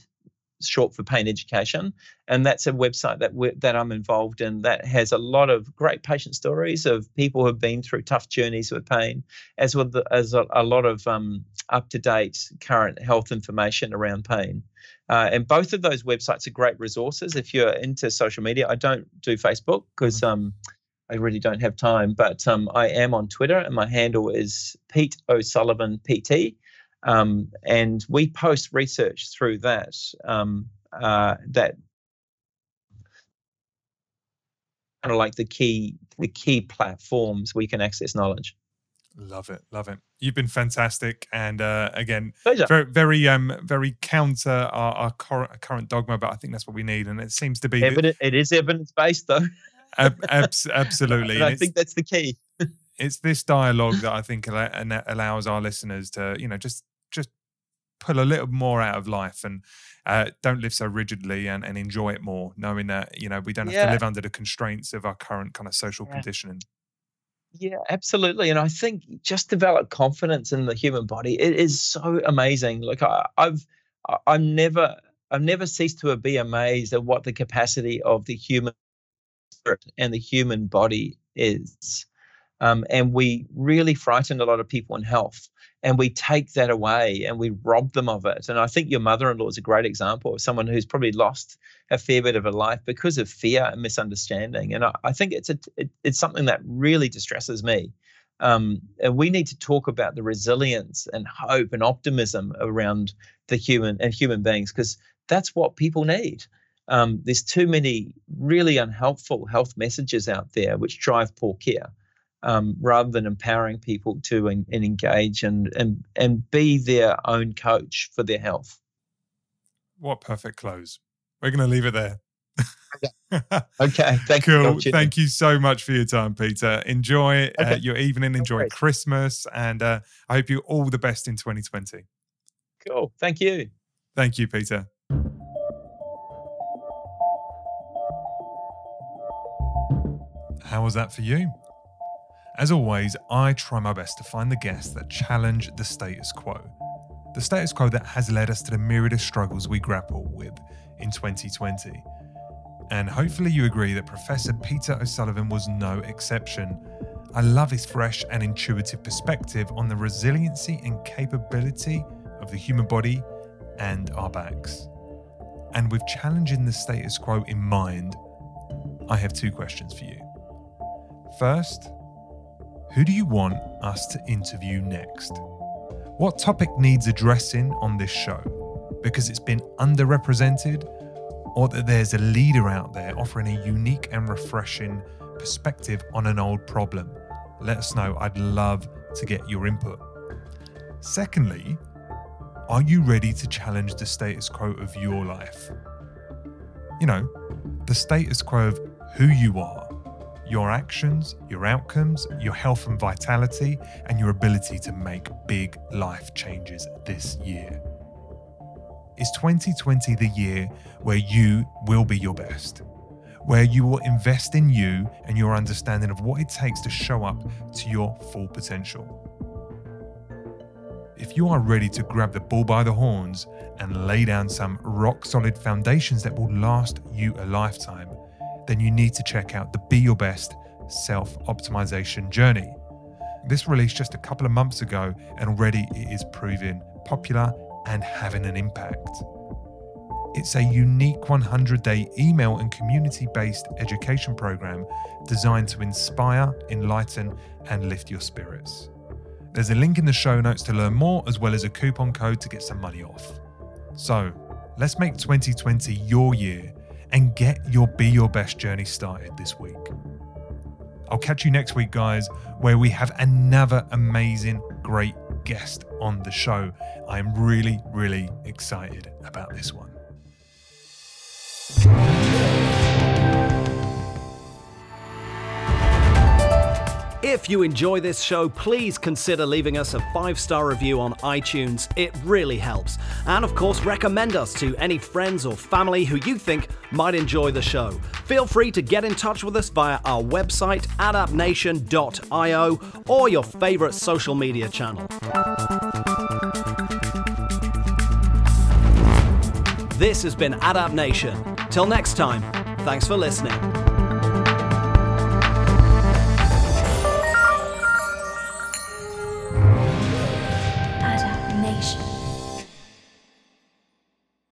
[SPEAKER 2] short for pain education and that's a website that that I'm involved in that has a lot of great patient stories of people who have been through tough journeys with pain as well as a, a lot of um, up to date current health information around pain. Uh, and both of those websites are great resources. If you're into social media I don't do Facebook because mm-hmm. um, I really don't have time but um, I am on Twitter and my handle is Pete O'Sullivan PT um, and we post research through that um, uh, that kind of like the key the key platforms we can access knowledge.
[SPEAKER 1] Love it, love it. You've been fantastic, and uh, again, Pleasure. very, very, um, very counter our, our current dogma, but I think that's what we need, and it seems to be.
[SPEAKER 2] Evident, it is evidence based, though.
[SPEAKER 1] ab- absolutely,
[SPEAKER 2] I think that's the key.
[SPEAKER 1] it's this dialogue that I think allows our listeners to, you know, just just pull a little more out of life and uh, don't live so rigidly and, and enjoy it more, knowing that you know we don't have yeah. to live under the constraints of our current kind of social yeah. conditioning.
[SPEAKER 2] Yeah, absolutely. And I think just develop confidence in the human body. It is so amazing. Like I, I've, I'm never, I've never ceased to be amazed at what the capacity of the human spirit and the human body is. Um, and we really frighten a lot of people in health and we take that away and we rob them of it. And I think your mother-in-law is a great example of someone who's probably lost a fair bit of her life because of fear and misunderstanding. And I, I think it's a, it, it's something that really distresses me. Um, and we need to talk about the resilience and hope and optimism around the human and human beings because that's what people need. Um, there's too many really unhelpful health messages out there which drive poor care um, rather than empowering people to en- and engage and, and and be their own coach for their health.
[SPEAKER 1] What perfect close. We're going to leave it there.
[SPEAKER 2] okay. Thank
[SPEAKER 1] cool. you. Thank you so much for your time, Peter. Enjoy uh, okay. uh, your evening. Enjoy Christmas, and uh, I hope you all the best in 2020.
[SPEAKER 2] Cool. Thank you.
[SPEAKER 1] Thank you, Peter. How was that for you? As always, I try my best to find the guests that challenge the status quo. the status quo that has led us to the myriad of struggles we grapple with in 2020. And hopefully, you agree that Professor Peter O'Sullivan was no exception. I love his fresh and intuitive perspective on the resiliency and capability of the human body and our backs. And with challenging the status quo in mind, I have two questions for you. First, who do you want us to interview next? What topic needs addressing on this show? Because it's been underrepresented, or that there's a leader out there offering a unique and refreshing perspective on an old problem? Let us know. I'd love to get your input. Secondly, are you ready to challenge the status quo of your life? You know, the status quo of who you are, your actions, your outcomes, your health and vitality, and your ability to make big life changes this year. Is 2020 the year where you will be your best? Where you will invest in you and your understanding of what it takes to show up to your full potential? If you are ready to grab the bull by the horns and lay down some rock solid foundations that will last you a lifetime, then you need to check out the Be Your Best self optimization journey. This released just a couple of months ago, and already it is proving popular and having an impact. It's a unique 100 day email and community based education program designed to inspire, enlighten, and lift your spirits. There's a link in the show notes to learn more, as well as a coupon code to get some money off. So, let's make 2020 your year and get your Be Your Best journey started this week. I'll catch you next week, guys, where we have another amazing, great guest on the show. I'm really, really excited about this one.
[SPEAKER 3] If you enjoy this show, please consider leaving us a five star review on iTunes. It really helps. And of course, recommend us to any friends or family who you think might enjoy the show. Feel free to get in touch with us via our website, adaptnation.io, or your favorite social media channel. This has been Adapt Nation. Till next time, thanks for listening.